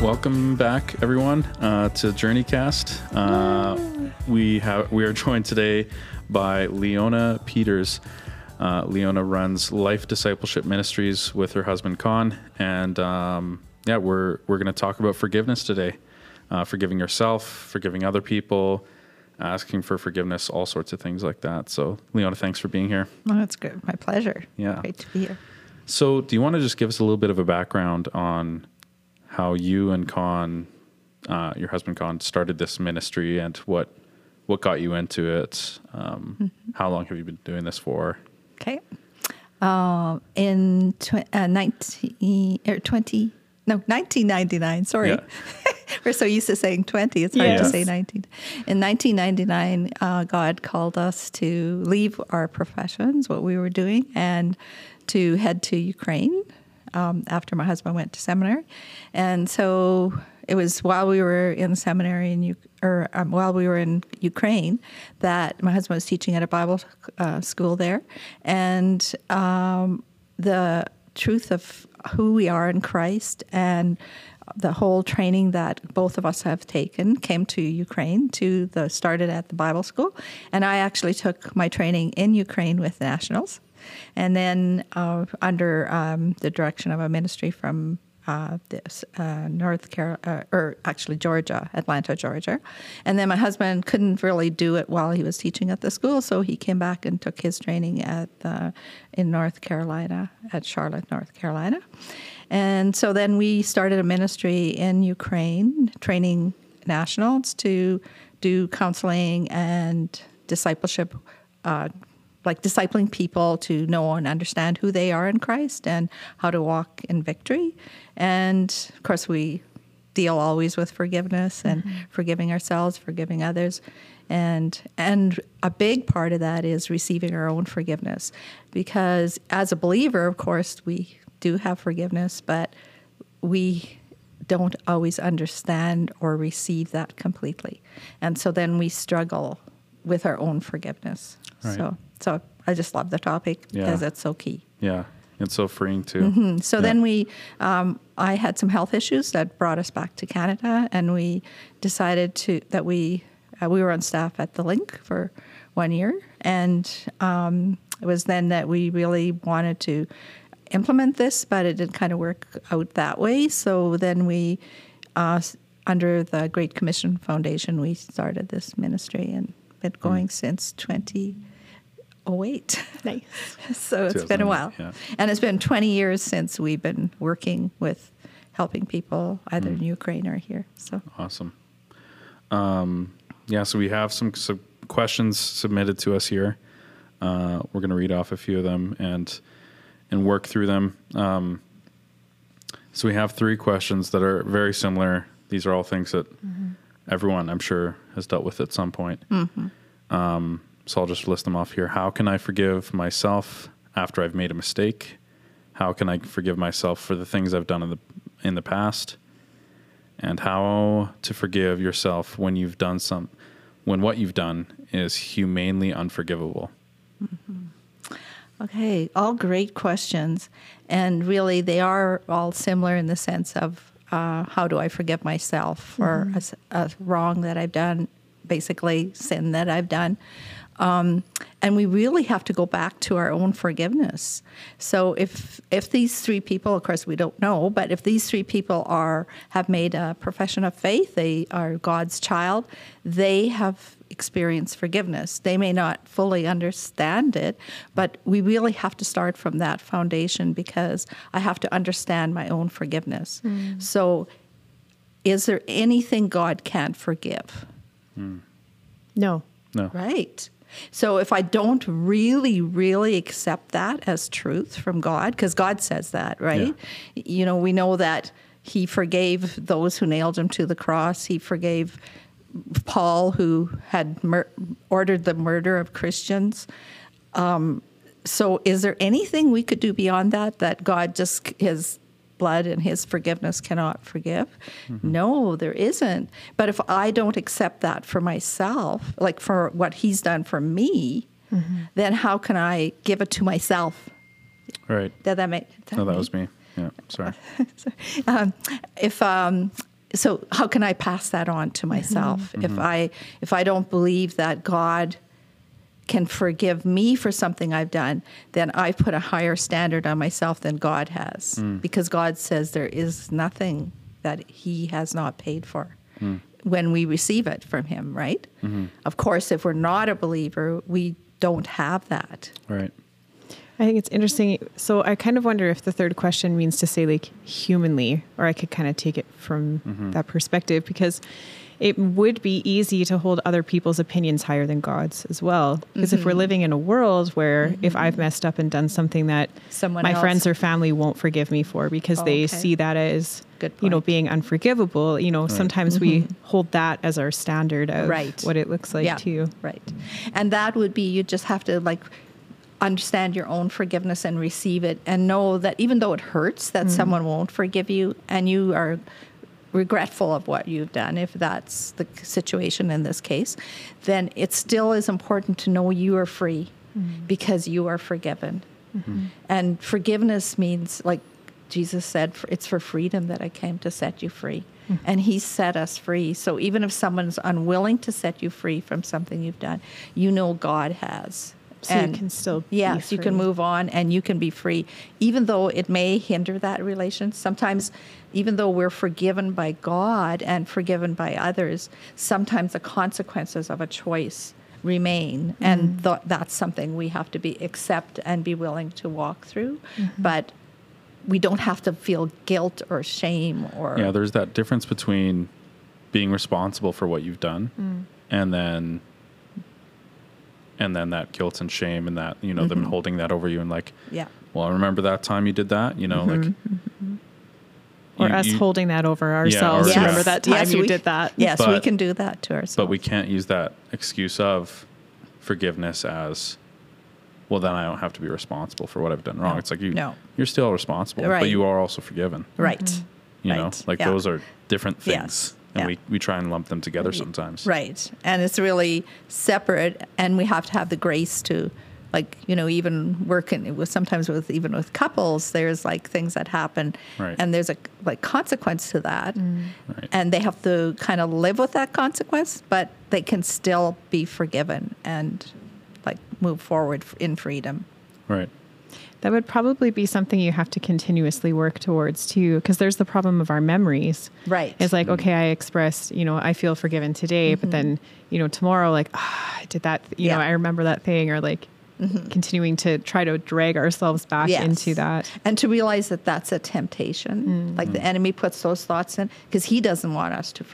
welcome back, everyone, uh, to JourneyCast. Uh, we have we are joined today by Leona Peters. Uh, Leona runs Life Discipleship Ministries with her husband Con, and um, yeah, we're we're going to talk about forgiveness today, uh, forgiving yourself, forgiving other people, asking for forgiveness, all sorts of things like that. So, Leona, thanks for being here. Oh, that's good. My pleasure. Yeah. Great to be here. So, do you want to just give us a little bit of a background on how you and Con, uh, your husband Con, started this ministry and what what got you into it? Um, How long have you been doing this for? Okay. Um, in tw- uh, 19, or 20, no, 1999, sorry. Yeah. We're so used to saying 20, it's hard Yes. to say 19. In 1999, uh, God called us to leave our professions, what we were doing, and to head to Ukraine um, after my husband went to seminary. And so it was while we were in seminary in U- or um, while we were in Ukraine that my husband was teaching at a Bible uh, school there, and um, the truth of who we are in Christ and the whole training that both of us have taken came to Ukraine to the started at the Bible school, and I actually took my training in Ukraine with nationals, and then uh, under um, the direction of a ministry from uh, this uh, North Carolina, uh, or actually Georgia, Atlanta, Georgia. And then my husband couldn't really do it while he was teaching at the school, so he came back and took his training at in North Carolina, at Charlotte, North Carolina. And so then we started a ministry in Ukraine, training nationals to do counseling and discipleship uh, like discipling people to know and understand who they are in Christ and how to walk in victory. And of course, we deal always with forgiveness and mm-hmm. forgiving ourselves, forgiving others. And and a big part of that is receiving our own forgiveness. Because as a believer, of course, we do have forgiveness, but we don't always understand or receive that completely. And so then we struggle with our own forgiveness. Right. So so I just love the topic Yeah. because it's so key. Yeah, it's so freeing too. And so Yeah. then we, um, I had some health issues that brought us back to Canada, and we decided to that we uh, we were on staff at the Link for one year, and um, it was then that we really wanted to implement this, but it didn't kind of work out that way. So then we, uh, under the Great Commission Foundation, we started this ministry and been going since 2008. Nice. so it's been a while. yeah. And it's been 20 years since we've been working with helping people either in Ukraine or here. So Awesome. Um, yeah, so we have some, some questions submitted to us here. Uh, we're going to read off a few of them and and work through them. Um, so we have three questions that are very similar. These are all things that everyone, I'm sure, has dealt with at some point. Um, so I'll just list them off here. How can I forgive myself after I've made a mistake? How can I forgive myself for the things I've done in the in the past? and how to forgive yourself when you've done some when what you've done is humanely unforgivable. Okay, all great questions. And really, they are all similar in the sense of uh, how do I forgive myself for a wrong that I've done, basically, sin that I've done. Um, and we really have to go back to our own forgiveness. So if if these three people, of course we don't know, but if these three people are have made a profession of faith, they are God's child, they have experienced forgiveness. They may not fully understand it, but we really have to start from that foundation because I have to understand my own forgiveness. So is there anything God can't forgive? No. No. Right. So if I don't really, really accept that as truth from God, because God says that, right? You know, we know that He forgave those who nailed Him to the cross. He forgave Paul, who had mur- ordered the murder of Christians. Um, so is there anything we could do beyond that that God just His blood and His forgiveness cannot forgive? No, there isn't. But if I don't accept that for myself, like for what He's done for me, then how can I give it to myself? Right. Did that make? No, that make- was me. Yeah. Sorry. um, if um, so how can I pass that on to myself if I if I don't believe that God can forgive me for something I've done, then I've put a higher standard on myself than God has. Hmm. Because God says there is nothing that He has not paid for hmm. when we receive it from Him, right? Mm-hmm. Of course, if we're not a believer, we don't have that. Right. I think it's interesting. So I kind of wonder if the third question means to say like humanly, or I could kind of take it from mm-hmm. that perspective because it would be easy to hold other people's opinions higher than God's as well. Because if we're mm-hmm. living in a world where if mm-hmm. I've messed up and done something that Someone my else- friends or family won't forgive me for because Oh, they okay. see that as Good you know being unforgivable, you know, sometimes we mm-hmm. hold that as our standard of Right. what it looks like yeah, too. Right. And that would be you just have to like understand your own forgiveness and receive it and know that even though it hurts that mm. someone won't forgive you and you are regretful of what you've done if that's the situation in this case then it still is important to know you are free mm-hmm. because you are forgiven. Mm-hmm. And forgiveness means like jesus said it's for freedom that i came to set you free. Mm-hmm. And he set us free. So even if someone's unwilling to set you free from something you've done you know god has. So you can still be yes you can move on and you can be free. Even though it may hinder that relation sometimes even though we're forgiven by god and forgiven by others sometimes the consequences of a choice remain. Mm-hmm. And th- that's something we have to be accept and be willing to walk through. Mm-hmm. But we don't have to feel guilt or shame or Yeah, there's that difference between being responsible for what you've done mm. and then and then that guilt and shame and that, you know, them mm-hmm. holding that over you and like, yeah. Well, I remember that time you did that, you know, like Or you- us you- holding that over ourselves. or- Remember Yes. that time Yes, you we- did that? yes we can do that to ourselves but we can't use that excuse of forgiveness as well then I don't have to be responsible for what I've done wrong. No. It's like you No. you're still responsible, Right. but you are also forgiven. right mm-hmm. You know, like Yeah. those are different things. Yes. And Yeah. we, we try and lump them together sometimes. Right. And it's really separate and we have to have the grace to like, you know, even working with sometimes with even with couples, there's like things that happen Right. and there's a like consequence to that. Right. And they have to kind of live with that consequence, but they can still be forgiven and like move forward in freedom. Right. That would probably be something you have to continuously work towards too, because there's the problem of our memories. Right. It's like, okay, I expressed, you know, I feel forgiven today, but then, you know, tomorrow, like, ah, I did that, you know, Mm-hmm. Yeah. Mm-hmm. I remember that thing, or like Mm-hmm. continuing to try to drag ourselves back Yes. into that. And to realize that that's a temptation. Mm. Like the mm. enemy puts those thoughts in because he doesn't want us to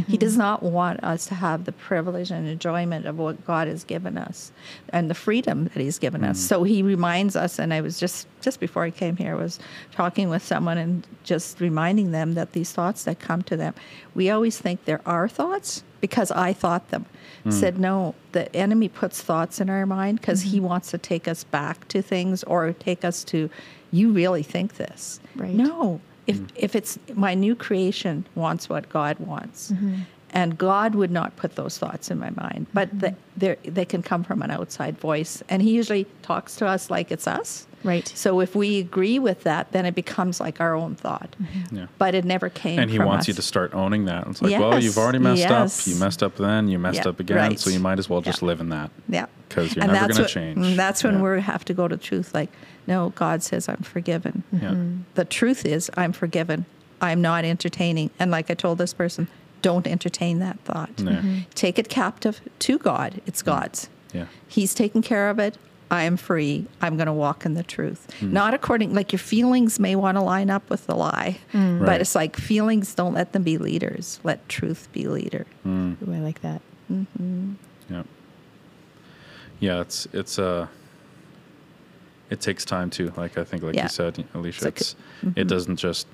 forget. He does mm-hmm. not want us to have the privilege and enjoyment of what God has given us and the freedom that he's given us. Mm. So he reminds us and I was just just before I came here I was talking with someone and just reminding them that these thoughts that come to them, we always think they're our thoughts because I thought them. Mm. Said no, the enemy puts thoughts in our mind because he mm-hmm. wants to take us back to things or take us to you really think this. Right. No. If mm-hmm. if it's my new creation wants what God wants. Mm-hmm. And God would not put those thoughts in my mind, but mm-hmm. the, they're- they can come from an outside voice. And He usually talks to us like it's us. Right. So if we agree with that, then it becomes like our own thought. Yeah. But it never came And he from wants us. you to start owning that. It's like, well, you've already messed yes. up. You messed up then. You messed Yeah, up again. right. So you might as well just Yeah. live in that. Yeah. Because you're And never gonna change. mm, That's when Yeah. we have to go to truth. Like, no, God says I'm forgiven. Yeah. The truth is I'm forgiven. I'm not entertaining. And like I told this person, don't entertain that thought. Yeah. Take it captive to God. It's God's. Yeah. He's taking care of it. I am free. I'm going to walk in the truth. Hmm. Not according, like your feelings may want to line up with the lie, Right. but it's like feelings don't let them be leaders. Let truth be leader. Mm. Ooh, I like that. Yeah. Yeah, it's it's uh it takes time too. Like I think like Yeah. you said, Alicia, It's it's, like- it mm-hmm. doesn't just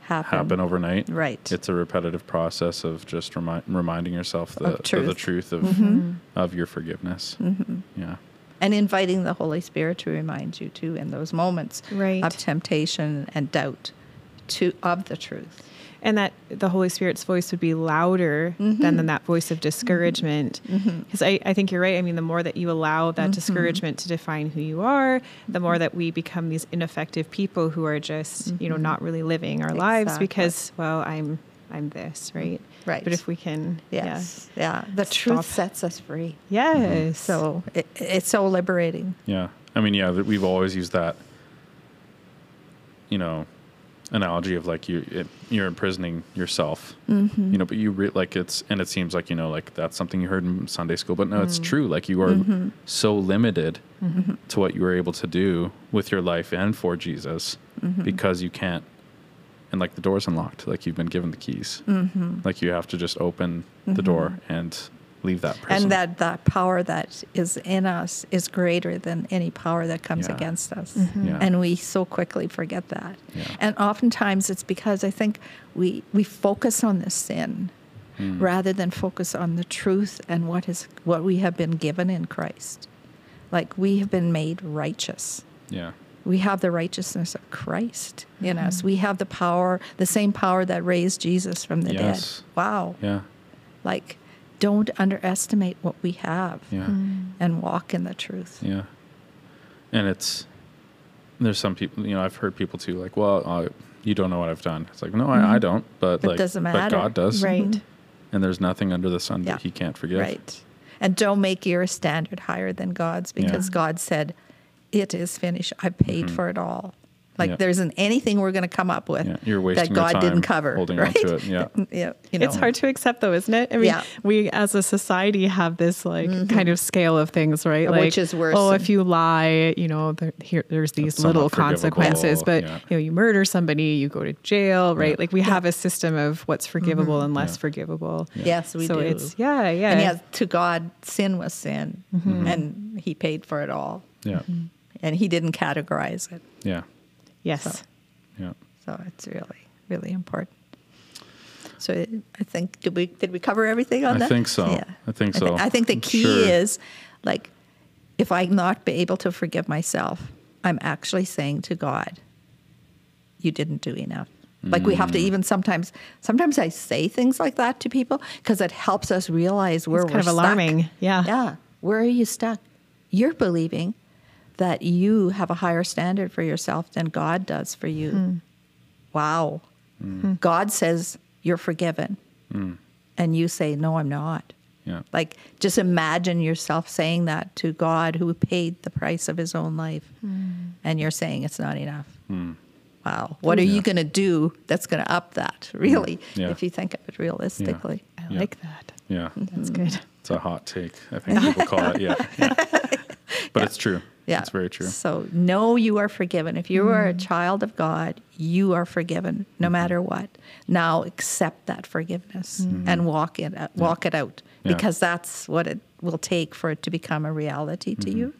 Happen. happen overnight. Right. It's a repetitive process of just remi- reminding yourself the, Of the, the truth. truth of Mm-hmm. mm-hmm. of your forgiveness. Mm-hmm. Yeah. and inviting the Holy Spirit to remind you too in those moments Right. of temptation and doubt to of the truth. And that the Holy Spirit's voice would be louder Mm-hmm. than, than that voice of discouragement. Because I, I think you're right. I mean, the more that you allow that Mm-hmm. discouragement to define who you are, the more that we become these ineffective people who are just, you know, not really living our lives Mm-hmm. Because, well, I'm I'm this, right? Right. But if we can, Yes. Yeah. yeah. The Stop. truth sets us free. yeah, yes. So it, it's so liberating. Yeah. I mean, yeah, we've always used that, you know, analogy of like you it, you're imprisoning yourself, Mm-hmm. you know, but you re- like it's and it seems like you know like that's something you heard in Sunday school, but no, Mm. it's true. Like you are Mm-hmm. so limited to what you were able to do with your life and for Jesus Mm-hmm. because you can't. And like the door's unlocked, like you've been given the keys. Mm-hmm. Like you have to just open the door and leave that person. And that, that power that is in us is greater than any power that comes Yeah. against us. Yeah. And we so quickly forget that. Yeah. And oftentimes it's because I think we, we focus on the sin Hmm. rather than focus on the truth and what is what we have been given in Christ. Like we have been made righteous. yeah. We have the righteousness of Christ in us. We have the power, the same power that raised Jesus from the Yes. dead. Wow. Yeah. Like, don't underestimate what we have Yeah. Mm. and walk in the truth. Yeah. And it's there's some people, you know, I've heard people too, like, well, uh, you don't know what I've done. It's like, no, I, I mm-hmm. don't, but It like, doesn't but. God does, right. Mm-hmm. And there's nothing under the sun Yeah. that He can't forgive. Right. And don't make your standard higher than God's because Yeah. God said, It is finished. I paid mm-hmm. for it all. Like Yeah. there isn't anything we're going to come up with Yeah, you're that God time didn't cover. holding on right? to it, yeah. yeah. You know. It's hard to accept though, isn't it? I mean, Yeah. we as a society have this like mm-hmm. kind of scale of things, right? Which Like, is worse Oh, if you lie, you know, there, here, there's these little consequences, but yeah. you know, you murder somebody, you go to jail, right? Yeah. Like we have a system of what's forgivable mm-hmm. and less Yeah. forgivable. Yes, we so do. it's yeah, yeah. And yet, to God, sin was sin, Mm-hmm. and He paid for it all, Yeah. Mm-hmm. and He didn't categorize it. Yeah. Yes. So- Yeah. So it's really, really important. So it, I think did we did we cover everything on I that? I think so. Yeah. I think so. I think the key sure. is like if I'm not be able to forgive myself, I'm actually saying to God, "You didn't do enough." Like we Mm. have to even sometimes. Sometimes I say things like that to people because it helps us realize where It's we're kind of stuck. alarming. Yeah. Yeah. Where are you stuck? You're believing that you have a higher standard for yourself than God does for you. Hmm. Wow. Hmm. God says you're forgiven. Hmm. And you say, no, I'm not. Yeah. Like, just imagine yourself saying that to God who paid the price of his own life. Hmm. And you're saying it's not enough. Wow. What are you going to do that's going to up that, really, Yeah. if you think of it realistically? I Yeah. like that. Yeah. That's good. It's a hot take. I think people call it. Yeah. yeah. But it's true. Yeah. It's very true. So know you are forgiven. If you are a mm-hmm. child of God, you are forgiven no mm-hmm. matter what. Now accept that forgiveness mm-hmm. and walk it uh, out, walk it out Yeah. because that's what it will take for it to become a reality to you.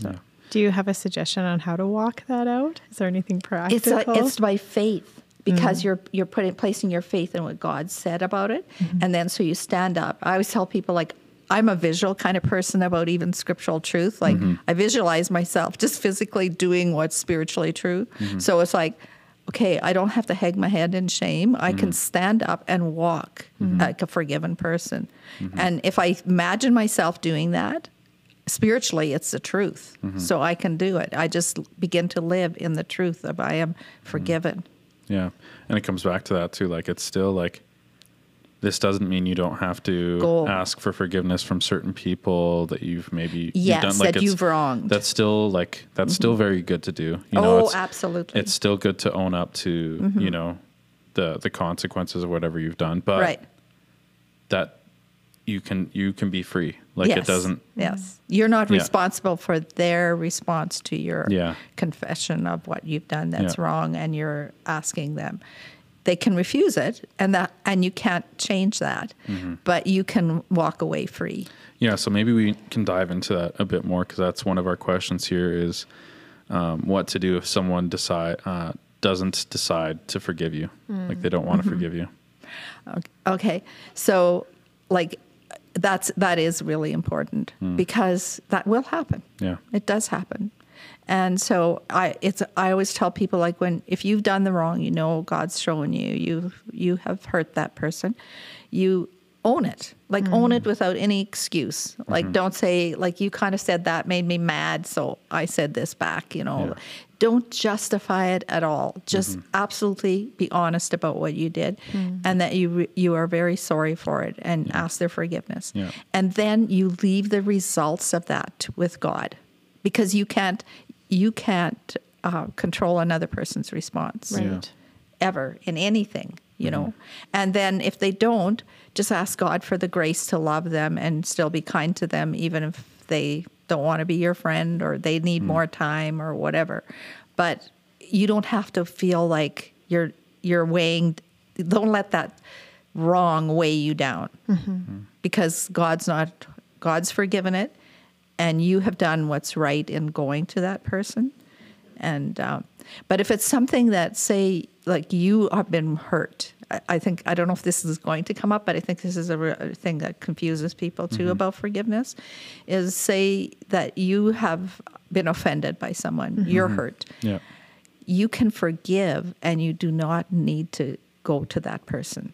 Yeah. Do you have a suggestion on how to walk that out? Is there anything practical? It's a, it's by faith because you're you're putting placing your faith in what God said about it, and then so you stand up. I always tell people like I'm a visual kind of person about even scriptural truth. Like mm-hmm. I visualize myself just physically doing what's spiritually true. Mm-hmm. So it's like. Okay, I don't have to hang my head in shame. I can mm-hmm. stand up and walk like a forgiven person. And if I imagine myself doing that, spiritually it's the truth so i can do it i just begin to live in the truth of i am forgiven Yeah. And it comes back to that too. Like it's still like this doesn't mean you don't have to Go. ask for forgiveness from certain people that you've maybe you've Yes, that it's- you've wronged. That's still like that's still mm-hmm. very good to do. You know, Oh, it's- absolutely. It's still good to own up to, mm-hmm. you know, the the consequences of whatever you've done. But right that you can you can be free. Like yes it doesn't yes you're not Yeah. responsible for their response to your Yeah. confession of what you've done that's Yeah. wrong and you're asking them they can refuse it and that and you can't change that Mm-hmm. but you can walk away free Yeah, so maybe we can dive into that a bit more because that's one of our questions here is um, what to do if someone decide uh, doesn't decide to forgive you, like they don't want to forgive you. Okay. So like that's that is really important because that will happen. Yeah. It does happen. And so I it's I always tell people like when if you've done the wrong, you know God's showing you you you have hurt that person. You own it. Like own it mm. without any excuse. Like mm-hmm. don't say like you kind of said that made me mad, so I said this back, you know. Yeah. Don't justify it at all. Just mm-hmm. absolutely be honest about what you did mm. and that you re- you are very sorry for it and ask their forgiveness. Yeah. And then you leave the results of that with God because you can't you can't uh, control another person's response Right. Yeah. ever in anything, you know. Mm-hmm. And then if they don't, just ask God for the grace to love them and still be kind to them, even if they don't want to be your friend or they need mm. more time or whatever. But you don't have to feel like you're you're weighing. Don't let that wrong weigh you down, mm-hmm. Mm-hmm. because God's not God's forgiven it, and you have done what's right in going to that person. And um, but if it's something that say like you have been hurt, I, I think I don't know if this is going to come up, but I think this is a, re- a thing that confuses people too mm-hmm. about forgiveness. Is say that you have been offended by someone, mm-hmm. you're hurt. Yeah. You can forgive, and you do not need to go to that person.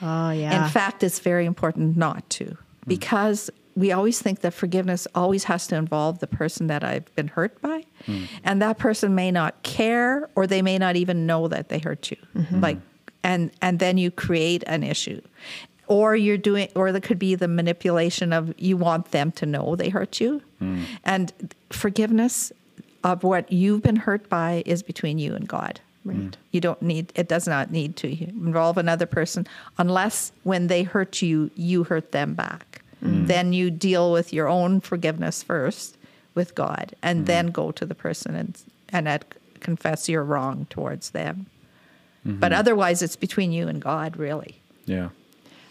Oh yeah. In fact, it's very important not to mm. because we always think that forgiveness always has to involve the person that I've been hurt by. Hmm. And that person may not care or they may not even know that they hurt you. Mm-hmm. Like and and then you create an issue. Or you're doing or there could be the manipulation of you want them to know they hurt you. Hmm. And forgiveness of what you've been hurt by is between you and God. Hmm. Right. You don't need it does not need to involve another person unless when they hurt you, you hurt them back. Mm. Then you deal with your own forgiveness first with God and mm. then go to the person and and ad- confess your wrong towards them. Mm-hmm. But otherwise it's between you and God really. Yeah.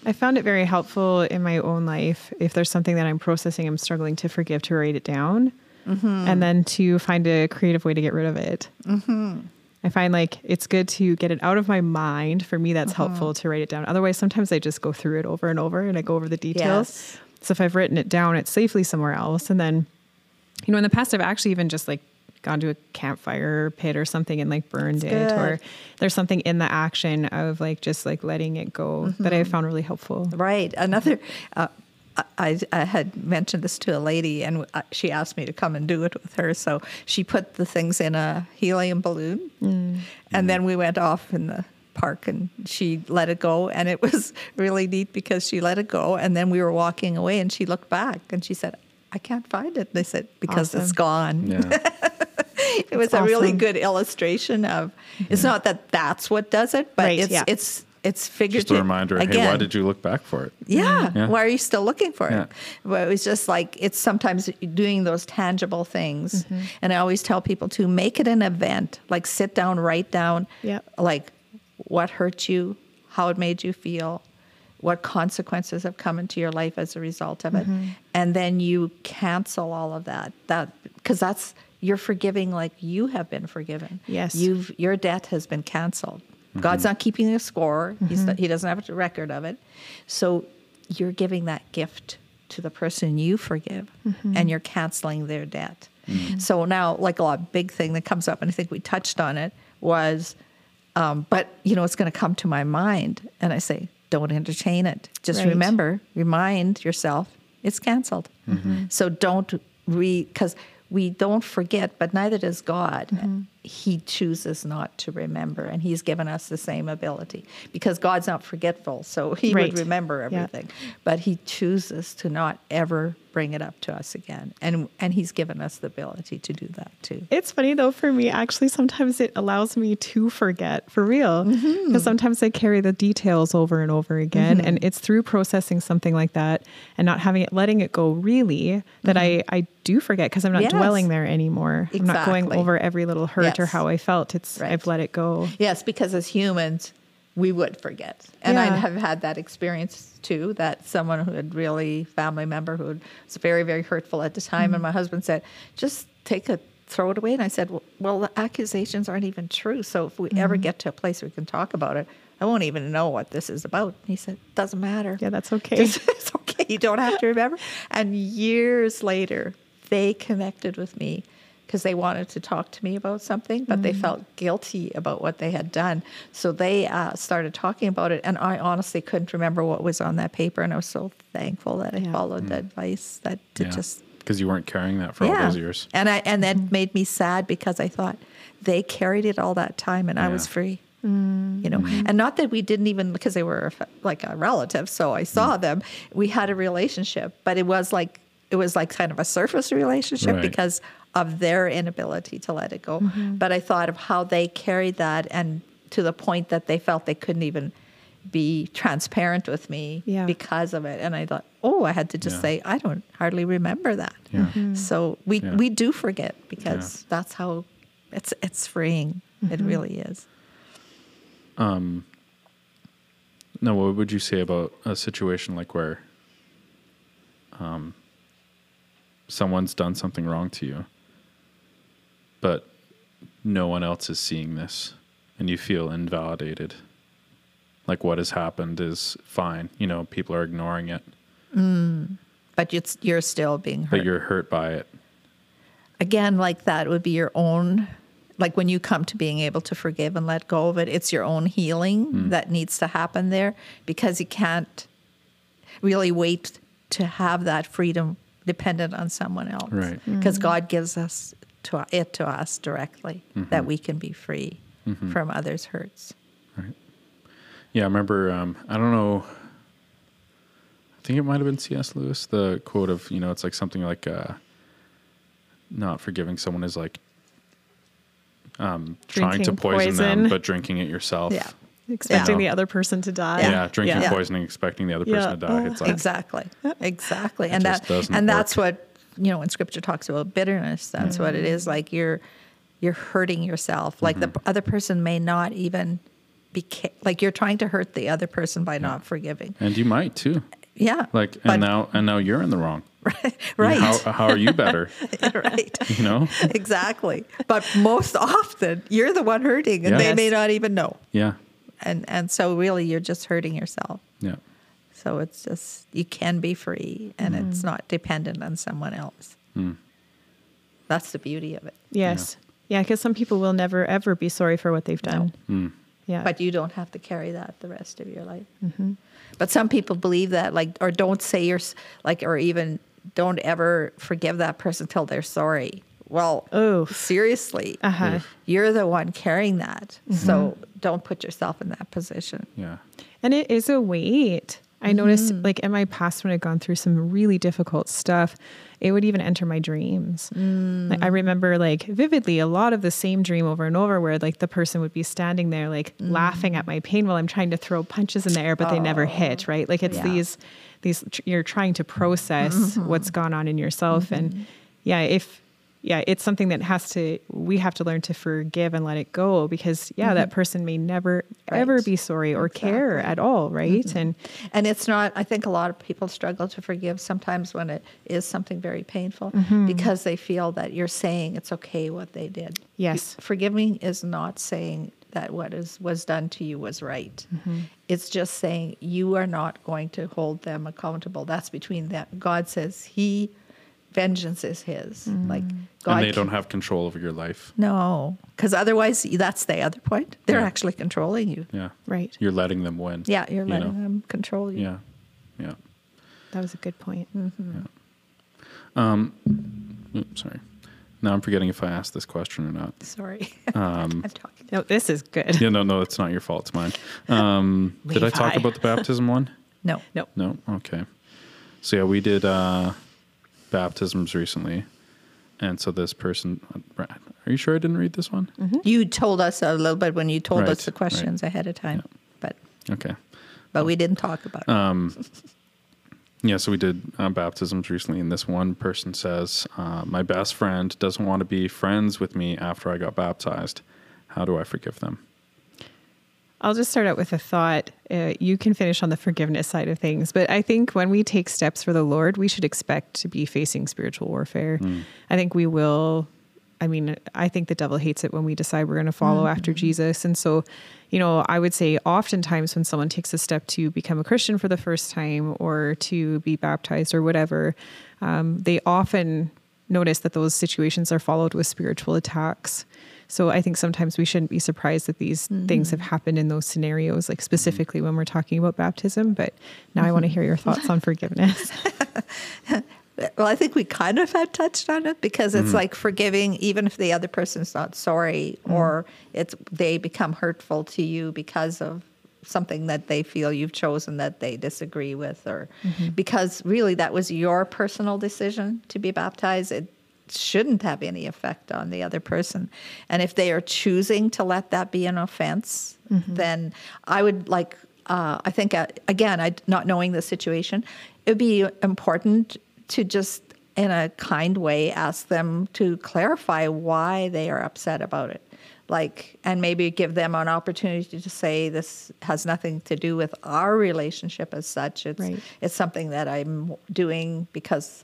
I found it very helpful in my own life if there's something that I'm processing, I'm struggling to forgive, to write it down, mm-hmm. and then to find a creative way to get rid of it. Mm-hmm. I find like it's good to get it out of my mind. For me, that's helpful to write it down. Otherwise, sometimes I just go through it over and over and I go over the details. Yes. So if I've written it down, it's safely somewhere else. And then, you know, in the past, I've actually even just like gone to a campfire pit or something and like burned it, That's or there's something in the action of like just like letting it go that I found really helpful. Right. Another, uh, I, I had mentioned this to a lady, and uh, she asked me to come and do it with her. So she put the things in a helium balloon, and then we went off in the park, and she let it go, and it was really neat because she let it go, and then we were walking away, and she looked back, and she said. I can't find it. I said, because it's gone. Yeah. It was a really good illustration of. It's not that that's what does it, but Right, it's yeah. it's it's figurative. Just a reminder. Again, Hey, why did you look back for it? yeah. Yeah. Why are you still looking for it? Yeah. But it was just like it's sometimes doing those tangible things. Mm-hmm. And I always tell people to make it an event. Like sit down, write down Yep. like what hurt you, how it made you feel, what consequences have come into your life as a result of it. Mm-hmm. And then you cancel all of that. That because that's you're forgiving like you have been forgiven. Yes. You've your debt has been canceled. Mm-hmm. God's not keeping a score. He's mm-hmm. not, he doesn't have a record of it. So you're giving that gift to the person you forgive mm-hmm. and you're canceling their debt. So now, like a lot big thing that comes up, and I think we touched on it, was, um, but you know, it's going to come to my mind. And I say, don't entertain it. Just Right. remember, remind yourself it's canceled. So don't re, because we don't forget, but neither does God. He chooses not to remember, and He's given us the same ability because God's not forgetful, so He Right. would remember Yeah. everything. But He chooses to not ever bring it up to us again, and and He's given us the ability to do that too. It's funny though for me. Actually, sometimes it allows me to forget for real because Mm-hmm. sometimes I carry the details over and over again, and it's through processing something like that and not having it, letting it go really that I I do forget because I'm not Mm-hmm. Yes. dwelling there anymore. I'm not going over every little hurt Yes. how I felt. It's Right. I've let it go. Yes, because as humans, we would forget. And I Yeah. have had that experience too that someone who had really, family member who was very, very hurtful at the time. And mm-hmm. my husband said, just take a throw it away. And I said, well, well the accusations aren't even true. So if we ever mm-hmm. get to a place where we can talk about it, I won't even know what this is about. And he said, doesn't matter. Yeah, that's okay. It's okay. You don't have to remember. And years later, they connected with me because they wanted to talk to me about something, but they mm-hmm. felt guilty about what they had done. So they uh, started talking about it, and I honestly couldn't remember what was on that paper, and I was so thankful that I Yeah. followed the mm. advice that to Yeah. just Because you weren't carrying that for all those years. and I and that mm-hmm. made me sad because I thought they carried it all that time and I was Yeah. free. Mm. You know, mm-hmm. and not that we didn't even because they were like a relative, so I saw mm. them. We had a relationship, but it was like it was like kind of a surface relationship Right. because of their inability to let it go. But I thought of how they carried that and to the point that they felt they couldn't even be transparent with me Yeah. because of it. And I thought, oh, I had to just Yeah. say, I don't hardly remember that. Yeah. So we Yeah. we do forget because that's how it's it's freeing. It really is. Um now what would you say about a situation like where um, someone's done something wrong to you, but no one else is seeing this and you feel invalidated? Like what has happened is fine. You know, people are ignoring it, But it's you're still being hurt. but you're hurt by it. Again, like that would be your own like when you come to being able to forgive and let go of it, it's your own healing Hmm. that needs to happen there because you can't really wait to have that freedom dependent on someone else. Right. Because God gives us to it to us directly Mm-hmm. that we can be free from others' hurts. Right. Yeah, I remember. Um, I don't know. I think it might have been C.S. Lewis. The quote of you know, it's like something like, uh, "Not forgiving someone is like um, trying to Drinking poison, them, but drinking it yourself." Yeah. Expecting Yeah. the other person to die. Yeah, drinking Yeah. poisoning, expecting the other person Yeah. to die. It's like exactly exactly and that doesn't and that's work. what you know when scripture talks about bitterness that's what it is like you're you're hurting yourself like Mm-hmm. the other person may not even be ca- like you're trying to hurt the other person by not forgiving and you might too. yeah Like, but- and now, and now you're in the wrong. right How, how are you better? right You know? exactly but most often you're the one hurting and they Yes. may not even know Yeah. And and so really you're just hurting yourself Yeah. So it's just you can be free and mm. it's not dependent on someone else. Mm. That's the beauty of it. Yes. Yeah, because some people will never ever be sorry for what they've done. Mm. Yeah. But you don't have to carry that the rest of your life. Mm-hmm. But some people believe that, like, or don't say you're like, or even don't ever forgive that person till they're sorry. Well, Oof. seriously, Uh-huh. you're the one carrying that. So mm-hmm. don't put yourself in that position. Yeah. And it is a weight. I noticed, mm-hmm. like in my past, when I'd gone through some really difficult stuff, it would even enter my dreams. Mm. Like, I remember, like vividly, a lot of the same dream over and over, where like the person would be standing there, like mm-hmm. laughing at my pain while I'm trying to throw punches in the air, but they never oh. hit. Right? Like it's Yeah. these, these you're trying to process what's gone on in yourself, and yeah, if yeah, it's something that has to we have to learn to forgive and let it go because yeah, that person may never ever be sorry or care at all, right? And And it's not, I think a lot of people struggle to forgive sometimes when it is something very painful Mm-hmm. because they feel that you're saying it's okay what they did. Yes. Forgiving is not saying that what is, was done to you was right. Mm-hmm. It's just saying you are not going to hold them accountable. That's between them. God says He, vengeance is His. Mm. Like God. and they don't have control over your life. No, because otherwise, that's the other point. They're Yeah. actually controlling you. Yeah. right. You're letting them win. Yeah, you're you letting know? them control you. Yeah. Yeah. That was a good point. Yeah. Oops, sorry. Now I'm forgetting if I asked this question or not. Sorry. Um, I'm talking. No, this is good. Yeah, no, no, it's not your fault. It's mine. Um, did I talk about the baptism one? No. No. No. Okay. So yeah, we did uh, baptisms recently, and so this person, are you sure I didn't read this one? You told us a little bit when you told Right, us the questions ahead of time, but Okay. but we didn't talk about it. Yeah, so we did uh, baptisms recently, and this one person says, uh, "My best friend doesn't want to be friends with me after I got baptized. How do I forgive them?" I'll just start out with a thought. Uh, you can finish on the forgiveness side of things, but I think when we take steps for the Lord, we should expect to be facing spiritual warfare. I think we will. I mean, I think the devil hates it when we decide we're going to follow after Jesus. And so, you know, I would say oftentimes when someone takes a step to become a Christian for the first time or to be baptized or whatever, um, they often notice that those situations are followed with spiritual attacks. So I think sometimes we shouldn't be surprised that these things have mm-hmm. happened in those scenarios, like specifically when we're talking about baptism. But now I want to mm-hmm. hear your thoughts on forgiveness. Well, I think we kind of had touched on it because it's mm-hmm. like forgiving, even if the other person's not sorry mm. or it's they become hurtful to you because of something that they feel you've chosen that they disagree with, or because really that was your personal decision to be baptized. It shouldn't have any effect on the other person, and if they are choosing to let that be an offense, then I would like. Uh, I think uh, again, I not knowing the situation, it would be important to just in a kind way ask them to clarify why they are upset about it like and maybe give them an opportunity to say this has nothing to do with our relationship as such it's Right. it's something that i'm doing because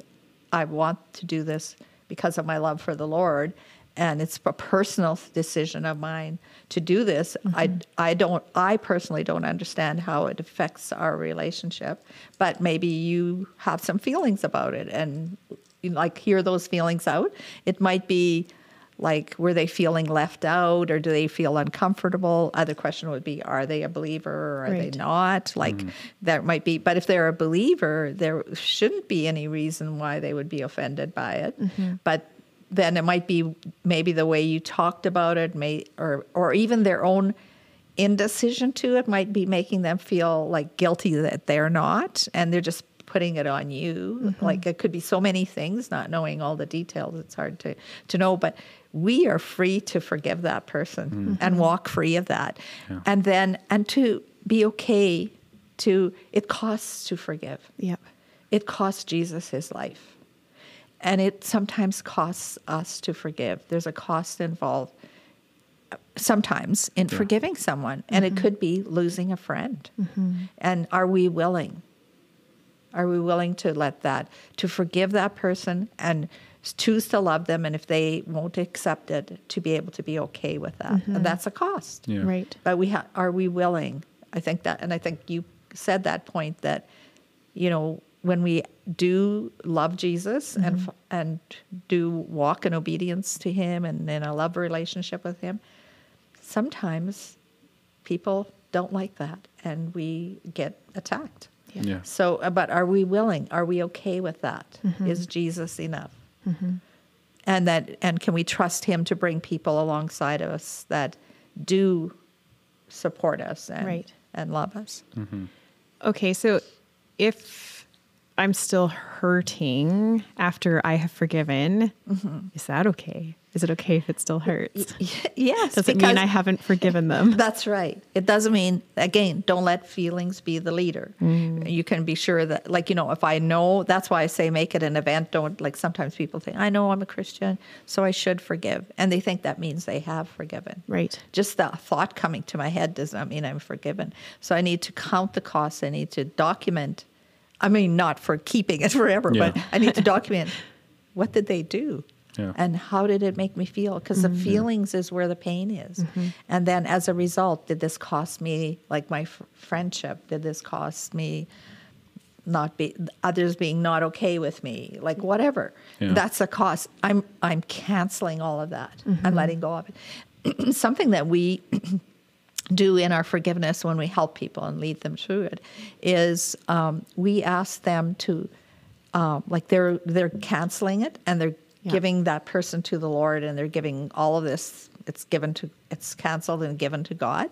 i want to do this because of my love for the lord and it's a personal decision of mine to do this. Mm-hmm. I i don't i personally don't understand how it affects our relationship but maybe you have some feelings about it and you like hear those feelings out. It might be like were they feeling left out or do they feel uncomfortable? Other question would be are they a believer or are Right. they not? Like mm-hmm. that might be but if they're a believer there shouldn't be any reason why they would be offended by it. Mm-hmm. But then it might be maybe the way you talked about it may or or even their own indecision to it might be making them feel like guilty that they're not and they're just putting it on you. Mm-hmm. Like it could be so many things not knowing all the details it's hard to to know but we are free to forgive that person mm. and mm-hmm. walk free of that and then and to be okay to it costs to forgive yep. it cost Jesus his life. And it sometimes costs us to forgive. There's a cost involved sometimes in forgiving someone. And it mm-hmm. could be losing a friend. Mm-hmm. And are we willing? Are we willing to let that, to forgive that person and choose to love them? And if they won't accept it, to be able to be okay with that. And mm-hmm. that's a cost. Yeah. Right. But we ha- are we willing? I think that, and I think you said that point that, you know, when we do love Jesus and mm-hmm. f- and do walk in obedience to Him and in a love relationship with Him, sometimes people don't like that, and we get attacked. Yeah. yeah. So, uh, but are we willing? Are we okay with that? Mm-hmm. Is Jesus enough? Mm-hmm. And that, and can we trust Him to bring people alongside of us that do support us and Right. and love us? Mm-hmm. Okay, so if I'm still hurting after I have forgiven, is that okay? Is it okay if it still hurts? yes. Does it mean I haven't forgiven them? That's right. It doesn't mean, again, don't let feelings be the leader. Mm. You can be sure that, like, you know, if I know, that's why I say make it an event. Don't, like, sometimes people think, I know I'm a Christian, so I should forgive. And they think that means they have forgiven. Right. Just the thought coming to my head does not mean I'm forgiven. So I need to count the costs. I need to document. I mean, not for keeping it forever, Yeah. but I need to document what did they do? Yeah. And how did it make me feel? Because the mm-hmm. feelings is where the pain is. Mm-hmm. And then as a result, did this cost me, like my f- friendship? Did this cost me not be others being not okay with me? Like whatever. Yeah. That's a cost. I'm I'm canceling all of that. I'm mm-hmm. letting go of it. Something that we do in our forgiveness when we help people and lead them through it is um, we ask them to um, like they're they're canceling it and they're Yeah. giving that person to the Lord and they're giving all of this it's given to it's canceled and given to God.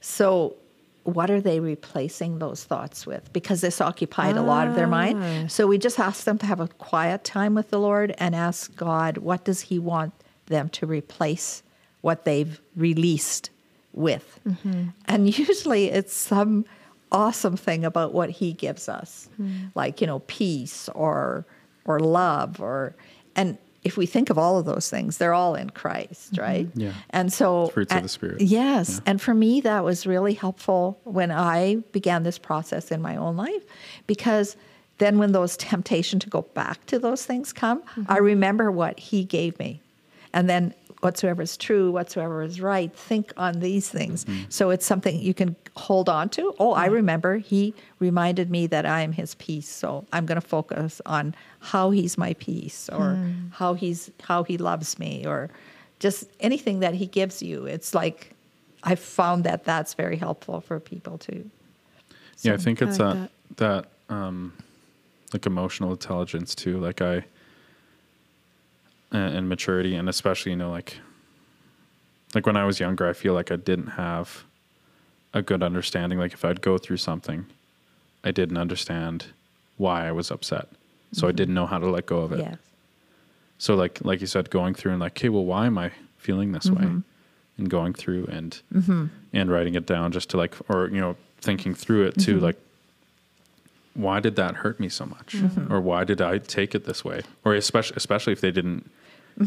So what are they replacing those thoughts with? Because this occupied a lot of their Ah. mind. So we just ask them to have a quiet time with the Lord and ask God, what does He want them to replace what they've released with? Mm-hmm. And usually it's some awesome thing about what He gives us, mm-hmm. like, you know, peace or or love or and if we think of all of those things, they're all in Christ, mm-hmm. right? Yeah. And so Fruits of the Spirit. Yes. Yeah. And for me, that was really helpful when I began this process in my own life because then when those temptation to go back to those things come, I remember what he gave me. And then whatsoever is true, whatsoever is right, think on these things. So it's something you can hold on to. Oh, I remember he reminded me that I am his peace. So I'm going to focus on how he's my peace or how he's how he loves me or just anything that he gives you. It's like I found that that's very helpful for people too. yeah, I think I it's like that that um, like emotional intelligence too. Like I and, and maturity, and especially you know like like when I was younger, I feel like I didn't have a good understanding. Like if I'd go through something, I didn't understand why I was upset, so I mm-hmm. didn't know how to let go of it. Yes. So like like you said, going through and like, okay, well, why am I feeling this way? Mm-hmm. And going through and mm-hmm. and writing it down just to like, or you know, thinking through it too, like, why did that hurt me so much, or why did I take it this way, or especially especially if they didn't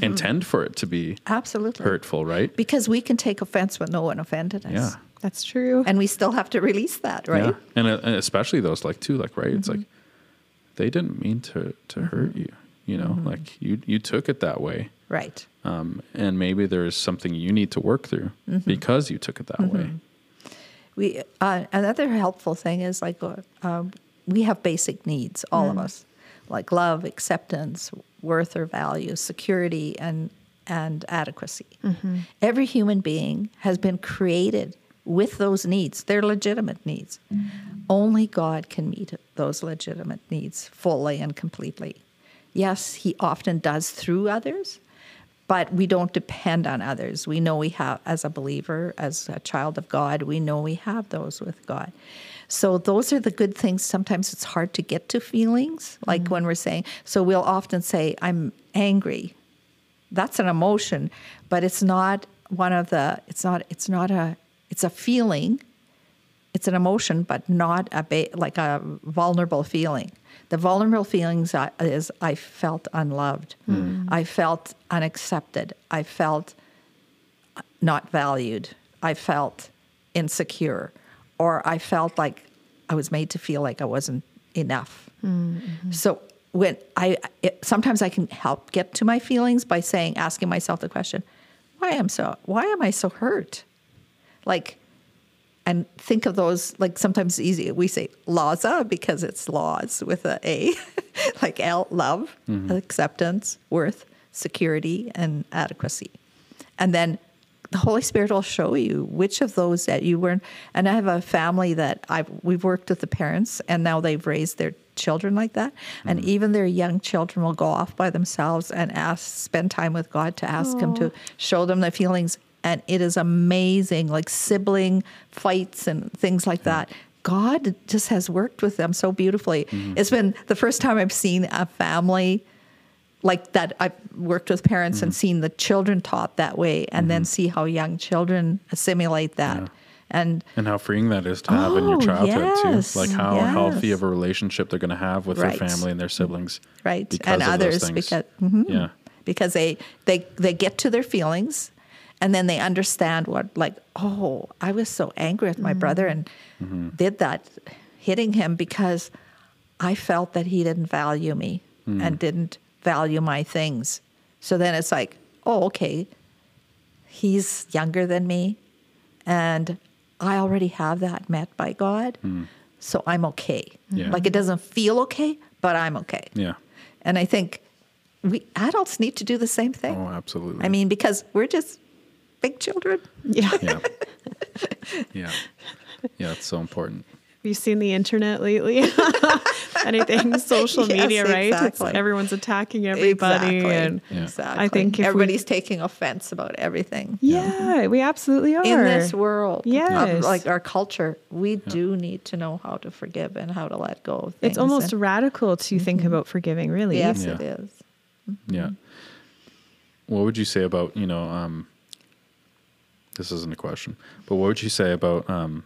intend for it to be Absolutely. hurtful, right? Because we can take offense when no one offended us. Yeah. That's true. And we still have to release that, right? Yeah, and, uh, and especially those like too, like right, it's like they didn't mean to to hurt you. You know, like you you took it that way. Right. um, and maybe there's something you need to work through because you took it that way. We uh, another helpful thing is like uh, um, we have basic needs, all of us, like love, acceptance, worth or value, security, and and adequacy. Mm-hmm. Every human being has been created with those needs. They're legitimate needs. Mm-hmm. Only God can meet those legitimate needs fully and completely. Yes, He often does through others, but we don't depend on others. We know we have, as a believer, as a child of God, we know we have those with God. So those are the good things. Sometimes it's hard to get to feelings, like mm-hmm. when we're saying, so we'll often say, I'm angry. That's an emotion, but it's not one of the, it's not, it's not a, it's a feeling. It's an emotion, but not a ba- like a vulnerable feeling. The vulnerable feelings is I felt unloved, mm. I felt unaccepted, I felt uh, not valued, I felt insecure, or I felt like I was made to feel like I wasn't enough. Mm-hmm. So when I it, sometimes I can help get to my feelings by saying, asking myself the question, why am so why am I so hurt? Like and think of those like sometimes it's easy we say laza because it's laws with a a like l love mm-hmm. acceptance worth security and adequacy and then the holy spirit will show you which of those that you weren't and i have a family that i've we've worked with the parents and now they've raised their children like that. And mm-hmm. even their young children will go off by themselves and ask spend time with god to ask him to show them the feelings. And it is amazing like sibling fights and things like that. God just has worked with them so beautifully. Mm-hmm. It's been the first time i've seen a family like that i've worked with parents and mm. seen the children taught that way and then mm-hmm. see how young children assimilate that and And how freeing that is to have in your Oh, childhood yes, too. Like how yes. healthy of a relationship they're going to have with Right. their family and their siblings. right because and others because mhm. Yeah. because they they they get to their feelings and then they understand what like oh i was so angry with my mm-hmm. brother and mm-hmm. did that hitting him because i felt that he didn't value me and mm. didn't value my things so then it's like oh okay he's younger than me and i already have that met by god mm. so i'm okay Yeah. like it doesn't feel okay but i'm okay Yeah. and I think we adults need to do the same thing. Oh, absolutely. I mean, because we're just big children. Yeah. yeah. yeah. Yeah. It's so important. Have you seen the internet lately? Anything social Yes, media, right? It's, exactly. everyone's attacking everybody, exactly. and Yeah. exactly. I think if we- everybody's taking offense about everything yeah, we absolutely are in this world. of, Yes. like our culture, we do need to know how to forgive and how to let go of things. It's almost and- radical to think about forgiving. Really, yes, Yeah. it is. Yeah. What would you say about, you know, um, this isn't a question, but what would you say about, um,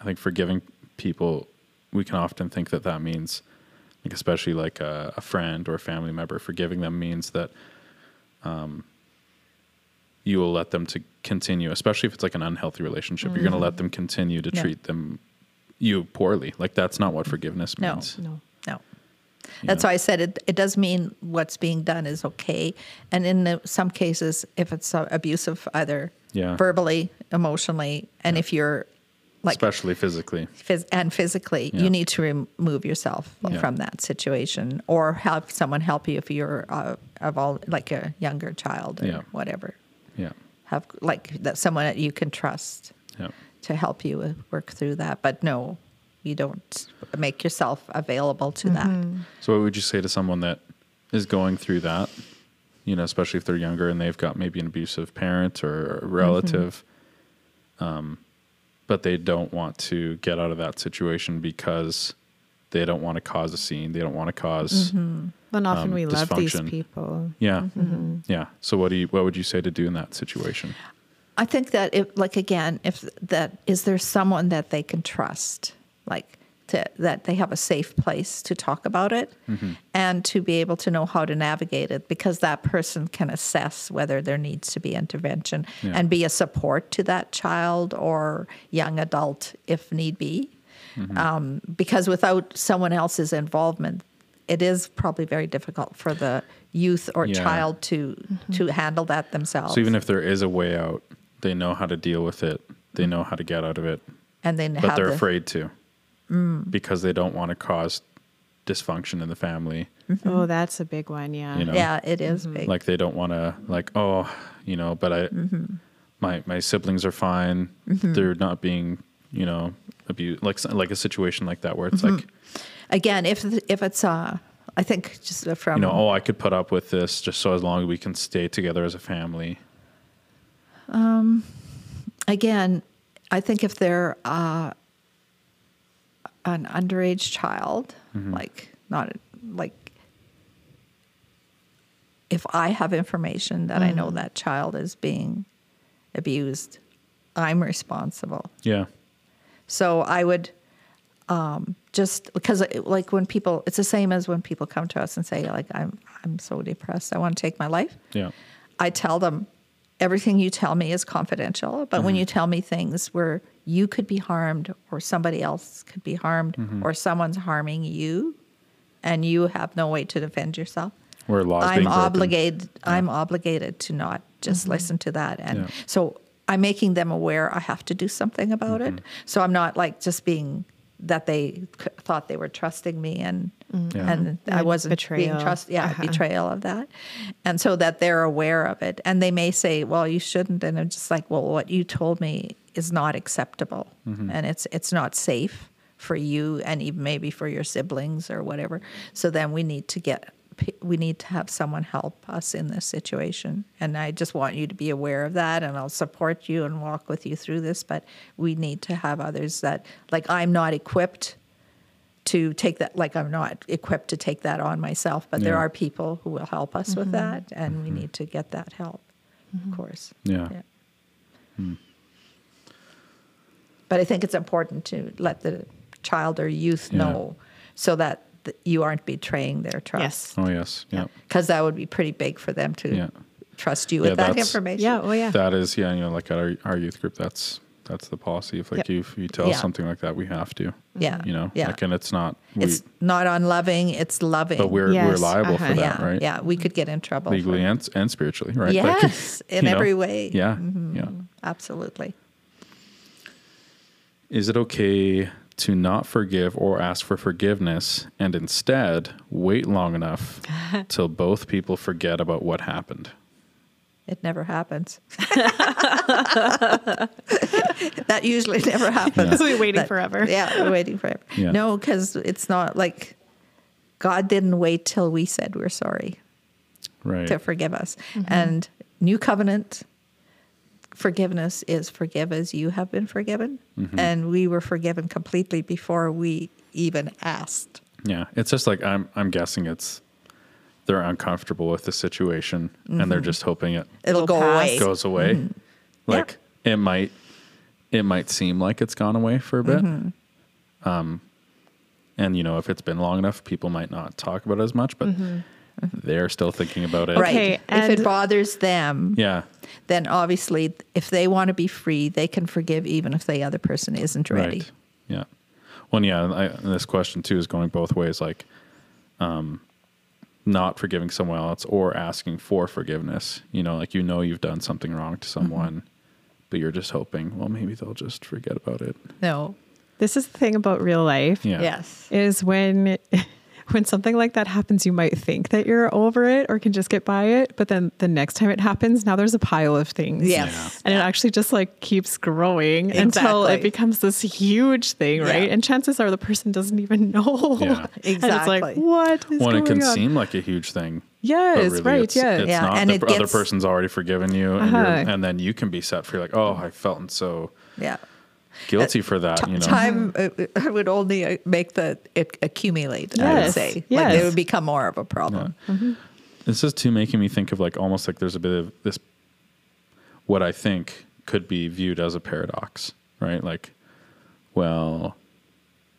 I think forgiving people, we can often think that that means, like, especially like a, a friend or a family member, forgiving them means that um, you will let them to continue, especially if it's like an unhealthy relationship. You're going to let them continue to No. treat them you poorly. Like that's not what forgiveness No. means. no. No. That's know. why I said it. It does mean what's being done is okay, and in the, some cases, if it's uh, abusive, either Yeah. verbally, emotionally, and if you're like especially physically. phys- and physically, Yeah. you need to remove yourself Yeah. from that situation, or have someone help you if you're uh, of all like a younger child or Yeah. whatever. Yeah. Have like that someone that you can trust Yeah. to help you work through that. But no, you don't make yourself available to that. So, what would you say to someone that is going through that? You know, especially if they're younger and they've got maybe an abusive parent or a relative, um, but they don't want to get out of that situation because they don't want to cause a scene. They don't want to because And often um, we love these people. Yeah, yeah. So, what do you? What would you say to do in that situation? I think that if, like again, if that is there someone that they can trust, like to, that they have a safe place to talk about it, Mm-hmm. and to be able to know how to navigate it, because that person can assess whether there needs to be intervention Yeah. and be a support to that child or young adult if need be. Mm-hmm. Um, because without someone else's involvement, it is probably very difficult for the youth or Yeah. child to to handle that themselves. So, even if there is a way out, they know how to deal with it. They know how to get out of it, and then but have they're the, afraid to because they don't want to cause dysfunction in the family. Oh, that's a big one. Yeah. You know? Yeah, it is big. like they don't want to like oh you know but i my my siblings are fine they're not being you know abused like like a situation like that where it's like Again, if if it's uh, I think just from you know oh i could put up with this just so as long as we can stay together as a family Um, again, I think if they're uh, an underage child, Mm-hmm. like not like if I have information that I know that child is being abused, I'm responsible. yeah So I would um, just because like when people, it's the same as when people come to us and say like I'm I'm so depressed, I want to take my life. yeah I tell them everything you tell me is confidential, but when mm-hmm. you tell me things where you could be harmed or somebody else could be harmed mm-hmm. or someone's harming you and you have no way to defend yourself, where laws I'm being broken. obligated I'm obligated to not just mm-hmm. listen to that. And Yeah. so I'm making them aware I have to do something about it. So I'm not like just being that they c- thought they were trusting me and Yeah. and I wasn't being betrayal. trust yeah Uh-huh. betrayal of that. And so that they're aware of it. And they may say well you shouldn't. And I'm just like well what you told me is not acceptable. And it's it's not safe for you and even maybe for your siblings or whatever. So then we need to get we need to have someone help us in this situation. And i just want you to be aware of that and i'll support you and walk with you through this. But we need to have others that like i'm not equipped to take that like i'm not equipped to take that on myself but there are people who will help us with mm-hmm. that and we mm-hmm. need to get that help of mm-hmm. course Yeah. yeah. Hmm. but i think it's important to let the child or youth Yeah. know so that th- you aren't betraying their trust oh yes yeah because that would be pretty big for them to Yeah. trust you Yeah, with that information Yeah. Oh, yeah. that is yeah you know like at our, our youth group that's that's the policy. If like Yep. you if you tell us Yeah. something like that we have to yeah. you know? Yeah. Like and it's not we, it's not unloving it's loving. But we're we're liable uh-huh. for that yeah right? yeah we could get in trouble legally for, and, and spiritually right? Yes in you know, every way. Yeah Mhm. yeah. Absolutely. Is it okay to not forgive or ask for forgiveness and instead wait long enough till both people forget about what happened? It never happens. that usually never happens. We're waiting forever. Yeah, we're waiting forever. Yeah. No, because it's not like God didn't wait till we said we're sorry Right. to forgive us. Mm-hmm. And new covenant forgiveness is forgive as you have been forgiven. Mm-hmm. And we were forgiven completely before we even asked. Yeah. It's just like I'm I'm guessing it's they're uncomfortable with the situation and they're mm-hmm. just hoping it It'll It'll go away. goes away. Mm-hmm. Yeah. Like it might it might seem like it's gone away for a bit. Mm-hmm. Um and you know, if it's been long enough, people might not talk about it as much, but they're still thinking about it. Right. Okay, if it bothers them, Yeah. then obviously if they want to be free, they can forgive even if the other person isn't ready. Right. Yeah. Well, yeah. I, this question too is going both ways. Like, um, not forgiving someone else or asking for forgiveness. You know, like you know you've done something wrong to mm-hmm. someone, but you're just hoping, well, maybe they'll just forget about it. No. This is the thing about real life. Yeah. Yes. Is when when something like that happens, you might think that you're over it or can just get by it, but then the next time it happens, now there's a pile of things. Yes. And it actually just like keeps growing until it becomes this huge thing, right? Yeah. And chances are the person doesn't even know. Yeah. And it's like, what is When it can on? seem like a huge thing. but yes, really right, it's, yeah. it's Yeah, not. and the it other gets- person's already forgiven you, and, Uh-huh. and then you can be set free. Like, oh, I felt so Yeah. Guilty for that. T- you know, Time uh, uh, would only uh, make the it accumulate. I would Yes, say, like yes. it would become more of a problem. This is too making me think of like almost like there's a bit of this, what I think could be viewed as a paradox, right? Like, well,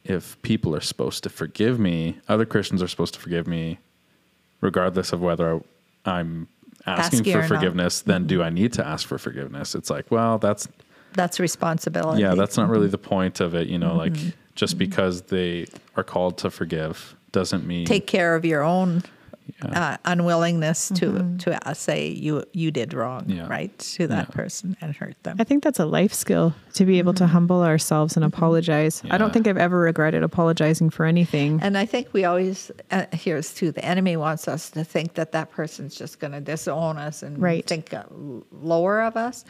if people are supposed to forgive me, other Christians are supposed to forgive me, regardless of whether I'm asking Asking for or not. forgiveness, then do I need to ask for forgiveness? It's like, well, that's That's responsibility. yeah, that's not really the point of it. You know, like just because they are called to forgive doesn't mean take care of your own Yeah. uh, unwillingness to to uh, say you you did wrong, Yeah. right, to that Yeah. person and hurt them. I think that's a life skill to be able to humble ourselves and apologize. I don't think I've ever regretted apologizing for anything. And I think we always uh, here's too the enemy wants us to think that that person's just going to disown us and Right. think uh, lower of us.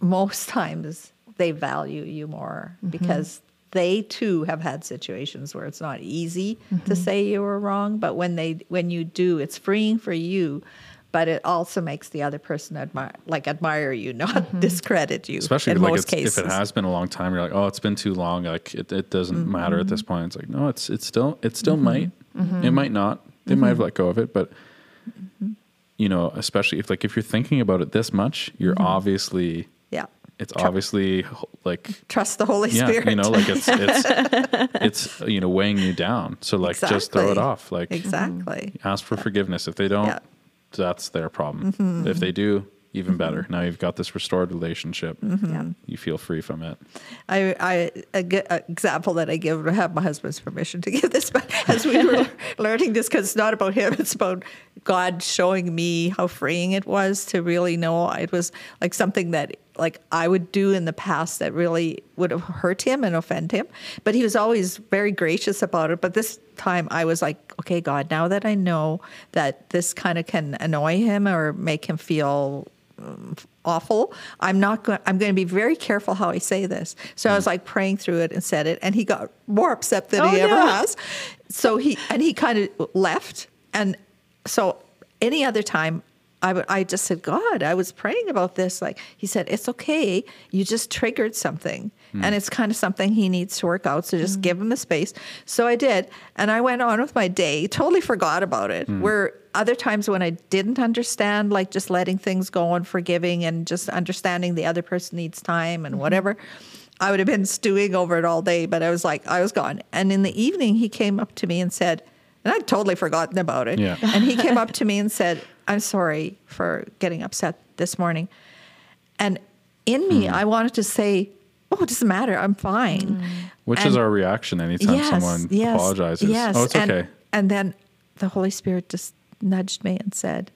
Most times they value you more mm-hmm. because they too have had situations where it's not easy to mm-hmm. say you were wrong, but when they when you do, it's freeing for you. But it also makes the other person admire, like admire you, not mm-hmm. discredit you. especially in if, like most cases. if it has been a long time you're like oh it's been too long like it, it doesn't matter at this point. It's like no it's it still it still might. It might not. They might have let go of it but you know especially if like if you're thinking about it this much you're obviously yeah, it's obviously like trust the Holy yeah Spirit. you know like it's it's it's you know weighing you down. So like just throw it off like exactly. Mm-hmm. ask for forgiveness. If they don't Yeah. that's their problem. Mm-hmm. If they do even better. Mm-hmm. Now you've got this restored relationship. Yeah. you feel free from it. I, I a good example that I give. I have my husband's permission to give this, but as we were learning this, because it's not about him, it's about God showing me how freeing it was to really know it was like something that like I would do in the past that really would have hurt him and offend him. But he was always very gracious about it. But this time I was like, okay, God, now that I know that this kind of can annoy him or make him feel um, awful. I'm not going. I'm going to be very careful how I say this. So I was like praying through it and said it, and he got more upset than Oh, he ever has. So he and he kind of left, and so any other time. I, I just said, God, I was praying about this. Like he said, it's okay. You just triggered something, and hmm. it's kind of something he needs to work out. So just hmm. give him the space. So I did, and I went on with my day. Totally forgot about it. Hmm. Where other times when I didn't understand, like just letting things go and forgiving and just understanding the other person needs time and mm-hmm. whatever, I would have been stewing over it all day. But I was like, I was gone. And in the evening, he came up to me and said, and I'd totally forgotten about it. Yeah. And he came up to me and said, I'm sorry for getting upset this morning. And in me, Hmm. I wanted to say, Oh, it doesn't matter. I'm fine. Which is our reaction anytime someone apologizes. Yes. Oh, it's and, okay. And then the Holy Spirit just nudged me and said,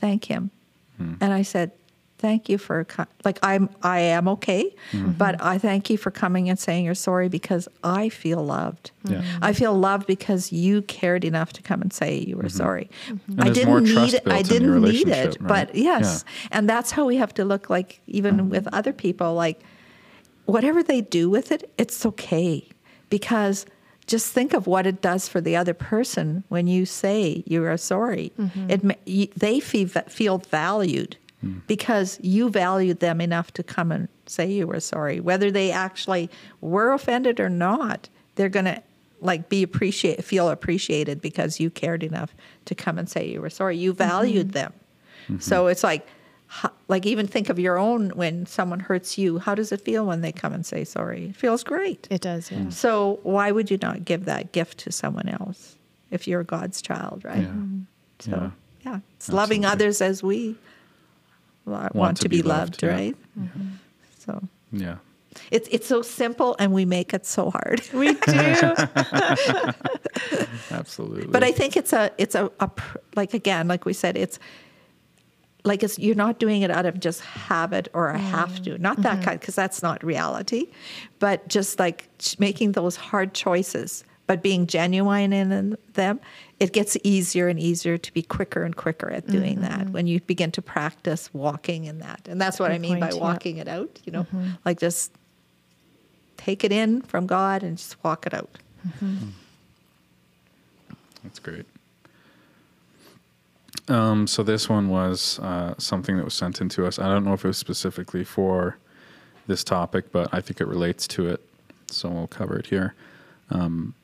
"Thank Him." Hmm. And I said, "Thank you for like I'm I am okay, Hmm. but I thank you for coming and saying you're sorry because I feel loved. Yeah. I feel loved because you cared enough to come and say you were sorry. Mm-hmm. I didn't need it. I didn't need it, right? but yes, and that's how we have to look like even with other people like whatever they do with it, it's okay. Because just think of what it does for the other person when you say you are sorry. It ma- you, they feel, feel valued because you valued them enough to come and say you were sorry. Whether they actually were offended or not, they're going to like be appreciate feel appreciated because you cared enough to come and say you were sorry. You valued mm-hmm. them. Mm-hmm. So it's like, like even think of your own when someone hurts you. How does it feel when they come and say sorry? It feels great. It does, yeah. Mm. So why would you not give that gift to someone else if you're God's child, right? Yeah. Mm-hmm. So Yeah. yeah, it's loving others as we wa- want, to, be, loved, yeah. right? Mm-hmm. So Yeah. it's it's so simple and we make it so hard. We do. Absolutely. But I think it's a it's a, a pr- like again, like we said, it's like it's you're not doing it out of just habit or a have to, not that mm-hmm. kind, because that's not reality, but just like ch- making those hard choices, but being genuine in them. It gets easier and easier to be quicker and quicker at doing that when you begin to practice walking in that, and that's what I Good mean by point, yeah. walking it out. You know, like just take it in from God and just walk it out. That's great. Um, so this one was uh, something that was sent in to us. I don't know if it was specifically for this topic, but I think it relates to it. So we'll cover it here. Um,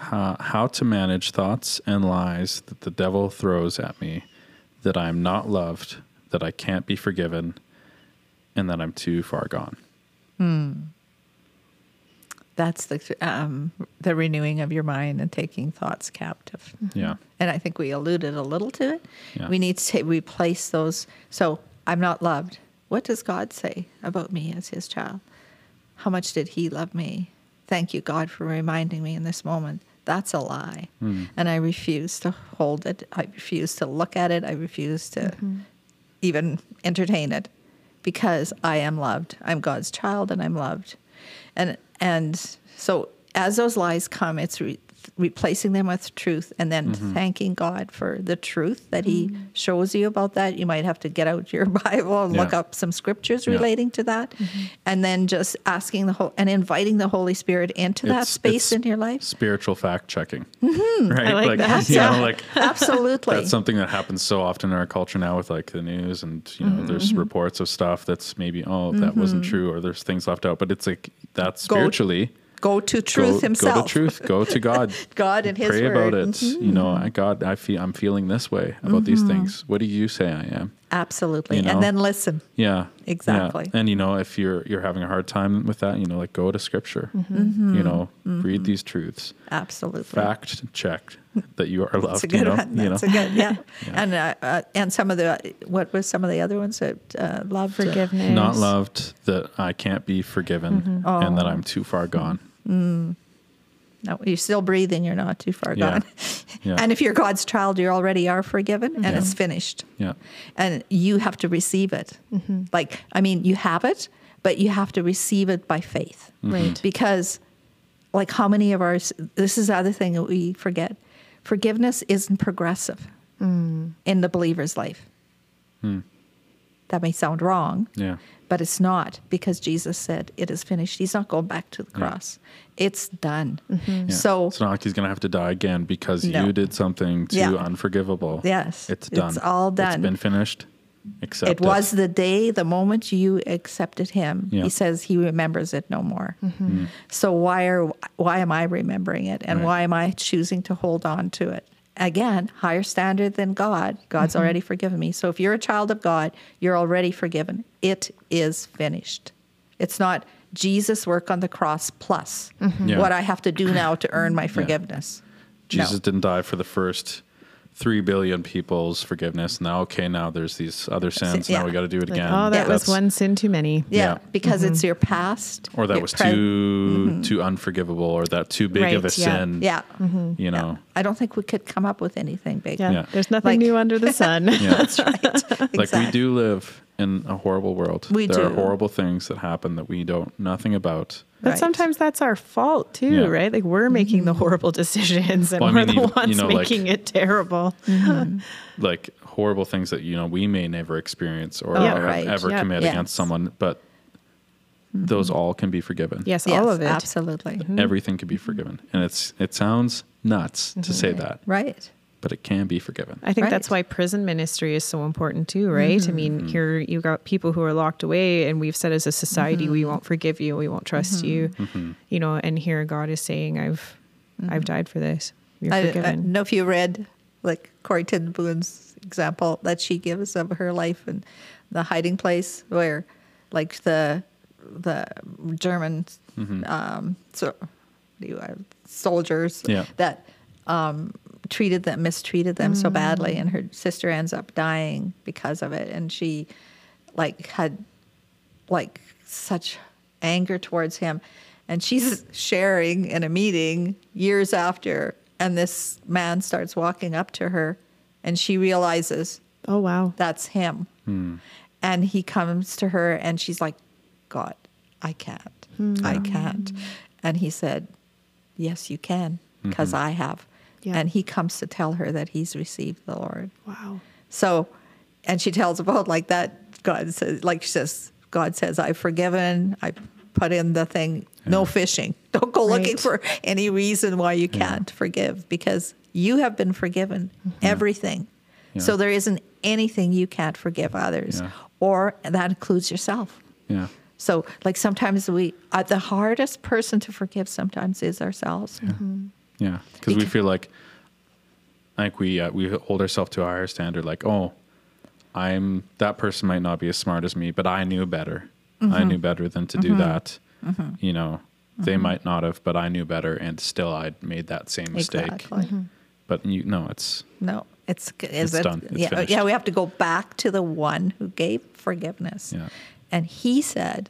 how, how to manage thoughts and lies that the devil throws at me that I am not loved, that I can't be forgiven, and that I'm too far gone. That's the um, the renewing of your mind and taking thoughts captive. Yeah. And I think we alluded a little to it. Yeah. We need to replace those. So I'm not loved. What does God say about me as His child? How much did He love me? Thank you, God, for reminding me in this moment. That's a lie, hmm. and I refuse to hold it. I refuse to look at it. I refuse to mm-hmm. even entertain it because I am loved. I'm God's child and I'm loved. And and so as those lies come, it's re- replacing them with truth and then mm-hmm. thanking God for the truth that he mm. shows you about that. You might have to get out your Bible and look up some scriptures Yeah. relating to that. Mm-hmm. And then just asking the whole and inviting the Holy Spirit into that space it's in your life. Spiritual fact checking. Mm-hmm. Right? I like that. You Yeah. know, like Absolutely. that's something that happens so often in our culture now with like the news and you know there's reports of stuff that's maybe oh that wasn't true or there's things left out but it's like that's Go- spiritually go to truth go, himself. go to truth go to god God and his pray word. about it Mhm. you know I, god i feel i'm feeling this way about these things what do you say i am Absolutely. You know? And then listen. yeah Exactly. yeah. and you know if you're you're having a hard time with that you know like go to scripture you know read these truths Absolutely. fact checked that you are loved That's a good you know one. you That's know a good, yeah. And uh, uh, and some of the what was some of the other ones that uh, love Forgiveness. not loved that i can't be forgiven and that Oh. i'm too far gone Mm. No, you're still breathing. You're not too far Yeah. gone. Yeah. And if you're God's child, you already are forgiven, and Yeah. it's finished. yeah And you have to receive it. Mm-hmm. Like I mean, you have it, but you have to receive it by faith. Mm-hmm. Right. Because, like, how many of ours? This is the other thing that we forget. Forgiveness isn't progressive mm. in the believer's life. Hmm. That may sound wrong. yeah But it's not because Jesus said it is finished. He's not going back to the cross. It's done. Mm-hmm. Yeah. So it's not like he's going to have to die again because No. you did something too Yeah. unforgivable. Yes, It's done. it's all done. It's been finished. Accept it was the day, the moment you accepted him. Yeah. He says he remembers it no more. Mm-hmm. Mm. So why are why am I remembering it, and Right. why am I choosing to hold on to it? Again, higher standard than God. God's mm-hmm. already forgiven me. So if you're a child of God, you're already forgiven. It is finished. It's not Jesus' work on the cross plus mm-hmm. Yeah. what I have to do now to earn my forgiveness. Jesus No. didn't die for the first three billion people's forgiveness. Now, okay, now there's these other sins. yeah. Now we got to do it Like, again. oh, that was one sin too many. Yeah, Yeah. because it's mm-hmm. your past. Or that was pre- too mm-hmm. too unforgivable, or that too big of a Right, yeah. sin. Yeah. Mm-hmm. You know. I don't think we could come up with anything big. Yeah. Yeah. There's nothing Like- new under the sun. Yeah. That's right. Like we do live in a horrible world. We there are horrible things that happen that we don't nothing about. But Right. sometimes that's our fault too, Yeah. right? Like we're making the mm-hmm. horrible decisions and Well, I we're the even- ones you know, like- making it terrible. like horrible things that you know we may never experience or Oh, have right. ever Yeah. commit Yes. against someone, but mm-hmm. those all can be forgiven. Yes, Yes, all of it. Absolutely. Everything can be forgiven, and it's it sounds nuts to say mm-hmm. that, Right. But it can be forgiven. I think that's why prison ministry is so important too, right? I mean, here you got people who are locked away, and we've said as a society, we won't forgive you, we won't trust you, you know. And here God is saying, "I've, I've died for this. You're I, I forgiven." don't know if you read like Corrie ten Boom's example that she gives of her life and the hiding place where like the the German um, so you uh, soldiers Yeah. that um, treated them mistreated them so badly and mm. her sister ends up dying because of it and she like had like such anger towards him and she's sharing in a meeting years after And this man starts walking up to her, and she realizes Oh wow. that's him. Hmm. And he comes to her, and she's like, God, I can't. Hmm. I can't. And he said, Yes, you can, because mm-hmm. I have. Yeah. And he comes to tell her that he's received the Lord. Wow. So, and she tells about like that. God says, like she says, God says, I've forgiven. I put in the thing, no fishing. Don't go looking for any reason why you can't forgive because you have been forgiven everything. So there isn't anything you can't forgive others, Yeah. or that includes yourself. Yeah. So, like sometimes we, uh, the hardest person to forgive sometimes is ourselves. Yeah, because we feel like, like we uh, we hold ourselves to a higher standard. Like, oh, I'm that person might not be as smart as me, but I knew better. Mm-hmm. I knew better than to do that. You know, they Mm-hmm. might not have, but I knew better, and still I made that same mistake. Exactly. But you no, it's No, it's is It's it, done. It's yeah, finished. yeah. We have to go back to the one who gave forgiveness, Yeah. and he said,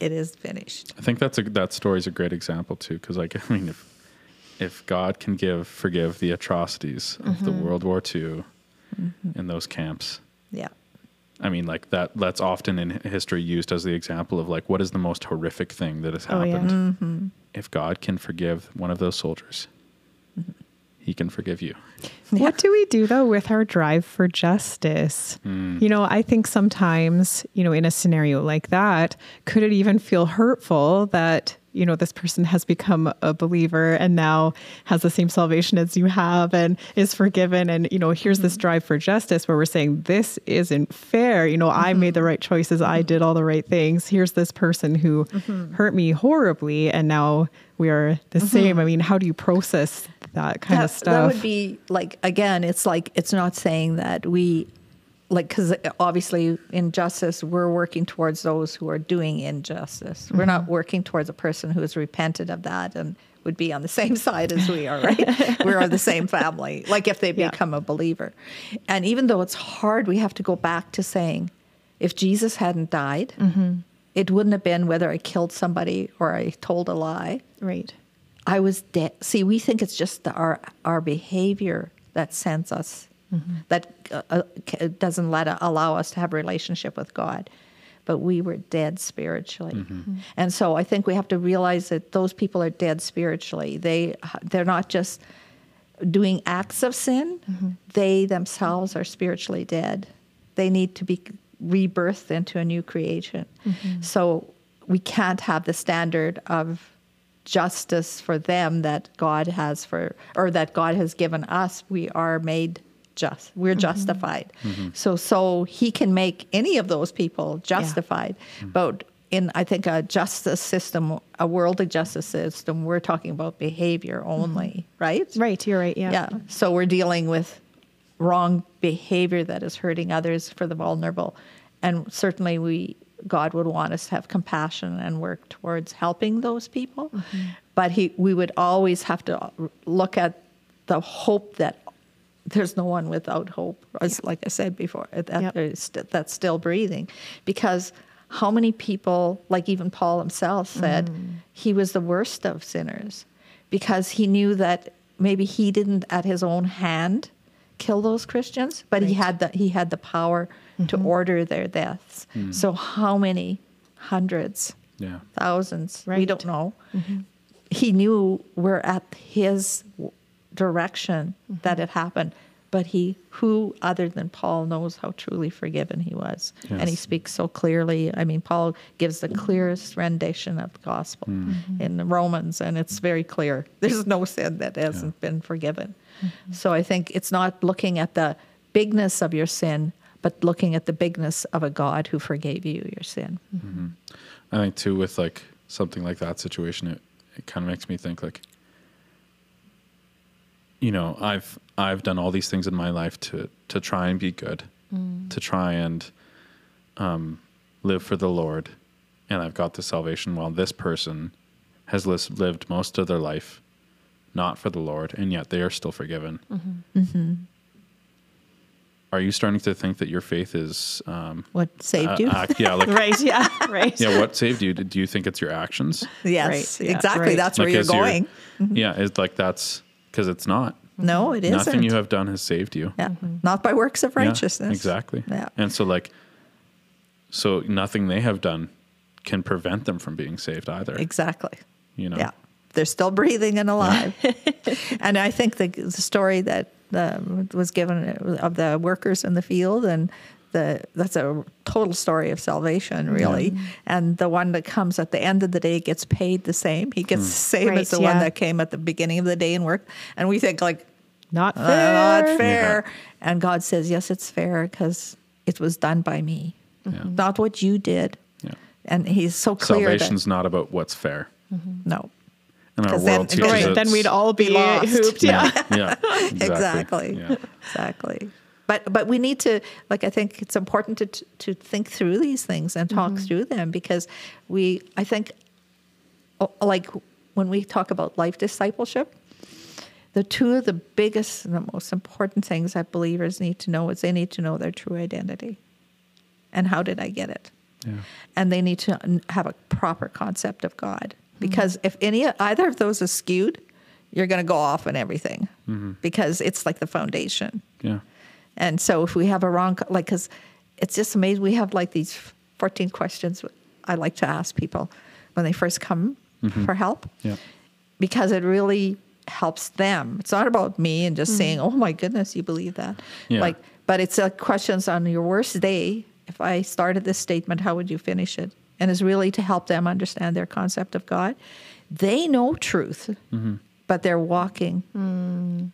"It is finished." I think that's a that story is a great example too, because like I mean, if if God can give forgive the atrocities of the Mm-hmm. World War II mm-hmm. in those camps, Yeah, I mean, like that. That's often in history used as the example of like what is the most horrific thing that has Oh, yeah. happened. Mm-hmm. If God can forgive one of those soldiers, mm-hmm. He can forgive you. What do we do though with our drive for justice? Mm. You know, I think sometimes, you know, in a scenario like that, could it even feel hurtful that, you know, this person has become a believer and now has the same salvation as you have and is forgiven? And, you know, here's this mm-hmm. drive for justice where we're saying, this isn't fair. You know, I made the mm-hmm. right choices, I did all the right things. Here's this person who mm-hmm. hurt me horribly and now we are the same. I mean, how do you process that kind of stuff? that would be like again. It's like it's not saying that we like because obviously in justice we're working towards those who are doing injustice. We're not mm-hmm. working towards a person who has repented of that and would be on the same side as we are. Right? we are the same family. Like if they Yeah. become a believer, and even though it's hard, we have to go back to saying, if Jesus hadn't died. Mm-hmm. It wouldn't have been whether I killed somebody or I told a lie. right. I was dead. See, we think it's just the, our our behavior that sends us, that uh, uh, doesn't let uh, allow us to have a relationship with God. But we were dead spiritually, mm-hmm. Mm-hmm. and so I think we have to realize that those people are dead spiritually. They uh, they're not just doing acts of sin; mm-hmm. they themselves are spiritually dead. They need to be rebirthed into a new creation. So we can't have the standard of justice for them that God has for or that God has given us. We are made just. We're mm-hmm. justified. Mm-hmm. So so he can make any of those people justified. Mm-hmm. But in I think a justice system, a worldly justice system, we're talking about behavior only, right? Right, you're right. Yeah. Yeah. So we're dealing with wrong behavior that is hurting others for the vulnerable. And certainly we God would want us to have compassion and work towards helping those people. But he we would always have to look at the hope that there's no one without hope. As like I said before, that Yep. st- that's still breathing. Because how many people, like even Paul himself said, mm. he was the worst of sinners because he knew that maybe he didn't at his own hand kill those Christians, but he had the he had the power to mm-hmm. order their deaths. Mm. So how many hundreds, Yeah. thousands, we don't know. Mm-hmm. He knew we're at his w- direction mm-hmm. that it happened, but he who other than Paul knows how truly forgiven he was. And he speaks so clearly. I mean, Paul gives the clearest rendition of the gospel mm. mm-hmm. in the Romans, and it's very clear. There's no sin that hasn't been forgiven. Mm-hmm. So I think it's not looking at the bigness of your sin, but looking at the bigness of a God who forgave you your sin. I think too with like something like that situation, it, it kind of makes me think like, you know, I've I've done all these things in my life to to try and be good, to try and um, live for the Lord, and I've got the salvation. While this person has lived most of their life not for the Lord, and yet they are still forgiven. Are you starting to think that your faith is um, What saved uh, you? act- yeah, like Right. Yeah. Right. yeah, what saved you? Do you think it's your actions? yes, Right, yeah, exactly. right. That's where Like, you're as you're- going. Yeah, it's like that's because it's not. No, it isn't. Nothing you have done has saved you. Yeah. Not by works of Yeah, righteousness. exactly. Yeah. And so, like, so nothing they have done can prevent them from being saved either. Exactly. You know. Yeah. They're still breathing and alive. and I think the, the story that um, was given of the workers in the field and the that's a total story of salvation, really. And the one that comes at the end of the day gets paid the same. He gets hmm. the same Right, as the one that came at the beginning of the day and worked. And we think like, Not "Uh, fair. not fair. And God says, yes, it's fair because it was done by me, Yeah. Mm-hmm. not what you did. Yeah. And he's so clear Salvation's not about what's fair. that no, And our 'Cause then- world then- Right, then we'd all be, be lost. hooped. Yeah. yeah, exactly. exactly Yeah. exactly but but we need to like i think it's important to to think through these things and talk mm-hmm. through them because we i think like when we talk about life discipleship the two of the biggest and the most important things that believers need to know is they need to know their true identity and how did i get it Yeah. and they need to have a proper concept of God. Mm-hmm. Because if any either of those is skewed, you're going to go off on everything mm-hmm. because it's like the foundation. Yeah. And so if we have a wrong, like, because it's just amazing. We have like these 14 questions I like to ask people when they first come mm-hmm. for help Yeah. because it really helps them. It's not about me and just mm-hmm. saying, "Oh my goodness, you believe that." Yeah. Like, but it's uh, questions on your worst day. If I started this statement, how would you finish it? And it's really to help them understand their concept of God. They know truth, mm-hmm. But they're walking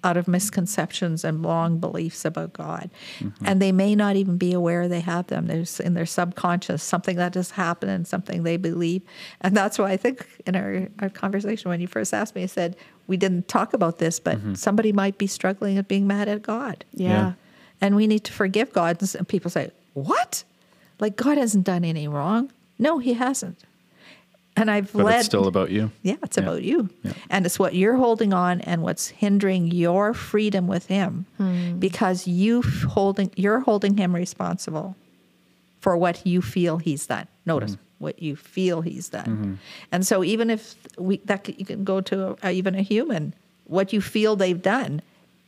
out of misconceptions and wrong beliefs about God, mm-hmm. and they may not even be aware they have them. There's in their subconscious something that has happened and something they believe, and that's why I think in our, our conversation when you first asked me, I said we didn't talk about this, but mm-hmm. somebody might be struggling at being mad at God. Yeah. Yeah. And we need to forgive God. And And people say, What? Like God hasn't done any wrong. No, he hasn't. And I've But led it's still about you. Yeah, it's Yeah. about you. Yeah. And it's what you're holding on and what's hindering your freedom with him. Hmm. Because you holding you're holding him responsible for what you feel he's done. Notice Mm-hmm. what you feel he's done. Mm-hmm. And so even if we that you can go to a, even a human, what you feel they've done,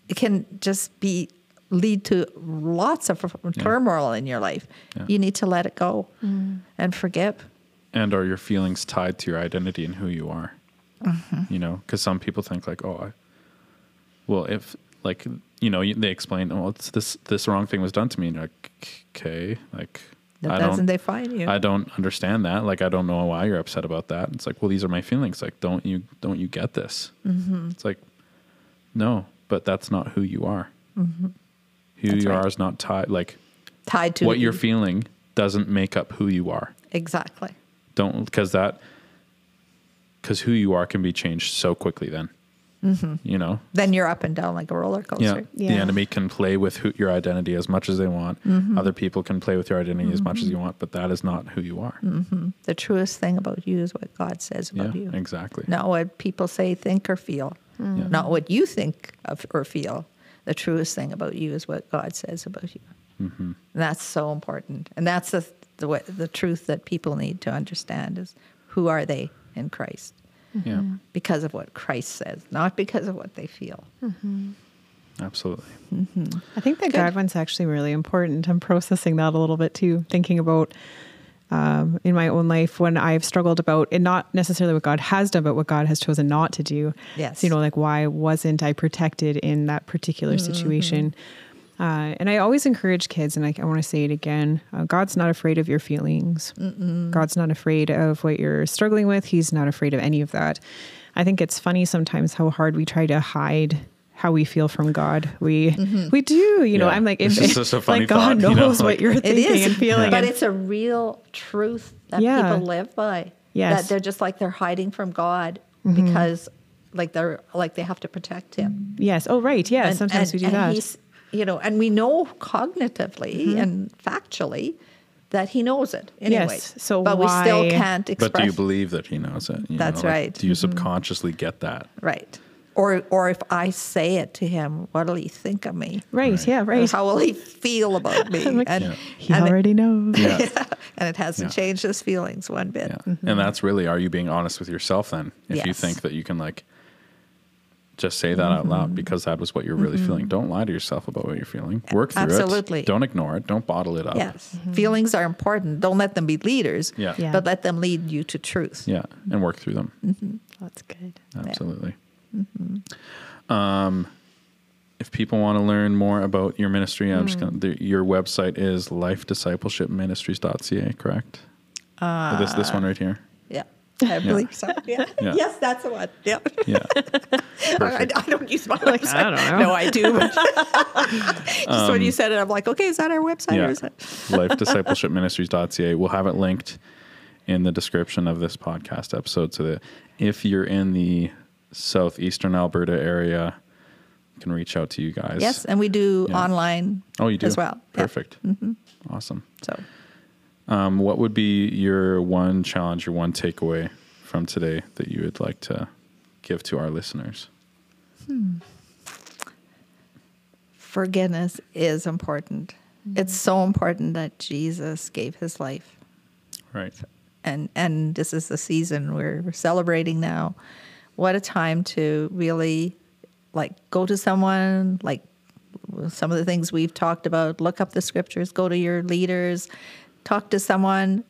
it can just be lead to lots of turmoil in your life. Yeah. You need to let it go hmm. and forgive. And are your feelings tied to your identity and who you are? Mm-hmm. You know, because some people think like, oh, I, well, if like you know, they explain, oh, it's this this wrong thing was done to me. And you're like, okay, like That I doesn't don't, define you. I don't understand that. Like, I don't know why you're upset about that. It's like, well, these are my feelings. Like, don't you don't you get this? Mm-hmm. It's like, no, but that's not who you are. Who Mm-hmm. That's you right. are is not tied. Like, tied to what you're feeling doesn't make up who you are. exactly Don't because that because who you are can be changed so quickly. Then Mm-hmm. you know, then you're up and down like a roller coaster. yeah, coaster the enemy can play with who, your identity as much as they want. Mm-hmm. Other people can play with your identity as much as you want, but that is not who you are. the truest thing about you is what god says Yeah, about you exactly. not what people say think or feel Yeah. not what you think of or feel the truest thing about you is what god says about you Mm-hmm. that's so important and that's the the, way, the truth that people need to understand is who are they in christ Yeah, because of what christ says not because of what they feel absolutely. I think that God one's actually really important. I'm processing that a little bit too, thinking about um, in my own life when I've struggled about and not necessarily what God has done, but what God has chosen not to do. Yes. So, you know, like why wasn't I protected in that particular situation? Uh, and I always encourage kids, and I, I want to say it again uh, God's not afraid of your feelings. God's not afraid of what you're struggling with. He's not afraid of any of that. I think it's funny sometimes how hard we try to hide how we feel from God. We we do, you know. I'm like, It's if, just such a funny like God thought, you knows know, what like- you're thinking is, and feeling. but and- it's a real truth that Yeah. people live by. Yes. that they're just like they're hiding from God because, like they're like they have to protect Him. yes. Oh, right. Yeah. And- sometimes and- we do and that. He's, you know, and we know cognitively and factually that He knows it anyway. Yes, so but we still can't express. But do you believe that he knows it? You That's know, like, right. Mm-hmm. Do you subconsciously get that? right? Or, or if I say it to him, what'll he think of me? right. Right. Yeah. Or Right. How will he feel about me? Like, and, Yeah. he and it- already knows. Yeah. and it hasn't Yeah. changed his feelings one bit. Yeah. And that's really, are you being honest with yourself then? If you think that you can like just say that out Mm-hmm. loud because that was what you're really feeling. Don't lie to yourself about what you're feeling. Work through Absolutely. it. Absolutely. Don't ignore it. Don't bottle it up. Yes. Feelings are important. Don't let them be leaders, Yeah. Yeah. but let them lead you to truth. Yeah. And work through them. That's good. Absolutely. Mm-hmm. Um, if people want to learn more about your ministry, I'm just Mm. gonna. The, your website is lifediscipleshipministries.ca, correct? Uh, this this one right here. Yeah. I believe so. Yeah. Yeah. Yes, that's the one. Yeah. Yeah. I, I don't use my website. I don't know. No, I do. But just when you said it, I'm like, okay, is that our website? Um, yeah. Or is it? lifediscipleshipministries.ca. We'll have it linked in the description of this podcast episode so that if you're in the southeastern Alberta area, can reach out to you guys. Yes, and we do Yeah. online Oh, you do? as well. Yeah. Perfect. Awesome. So Um, what would be your one challenge, your one takeaway from today that you would like to give to our listeners? forgiveness is important. It's so important that Jesus gave his life. Right. and and this is the season we're, we're celebrating now. What a time to really like go to someone like some of the things we've talked about. Look up the scriptures. Go to your leaders. Talk to someone,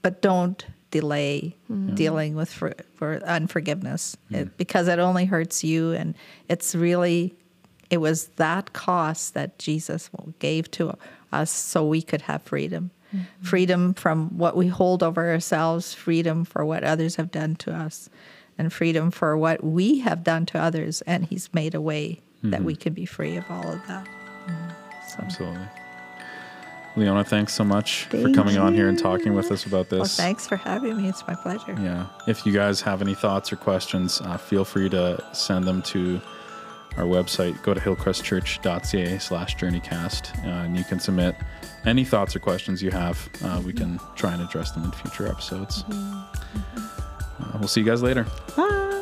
but don't delay mm-hmm. dealing with for, for unforgiveness mm-hmm. it, because it only hurts you. And it's really it was that cost that Jesus gave to us so we could have freedom. Mm-hmm. Freedom from what we hold over ourselves, freedom for what others have done to us, and freedom for what we have done to others. And He's made a way that we can be free of all of that. So, Absolutely. Leona, thanks so much for Thank coming on here and talking with us about this. well, thanks for having me. It's my pleasure. Yeah. If you guys have any thoughts or questions, uh, feel free to send them to our website. Go to hillcrestchurch.ca slash journeycast, uh, and you can submit any thoughts or questions you have. Uh, we can try and address them in future episodes. Uh, we'll see you guys later. Bye.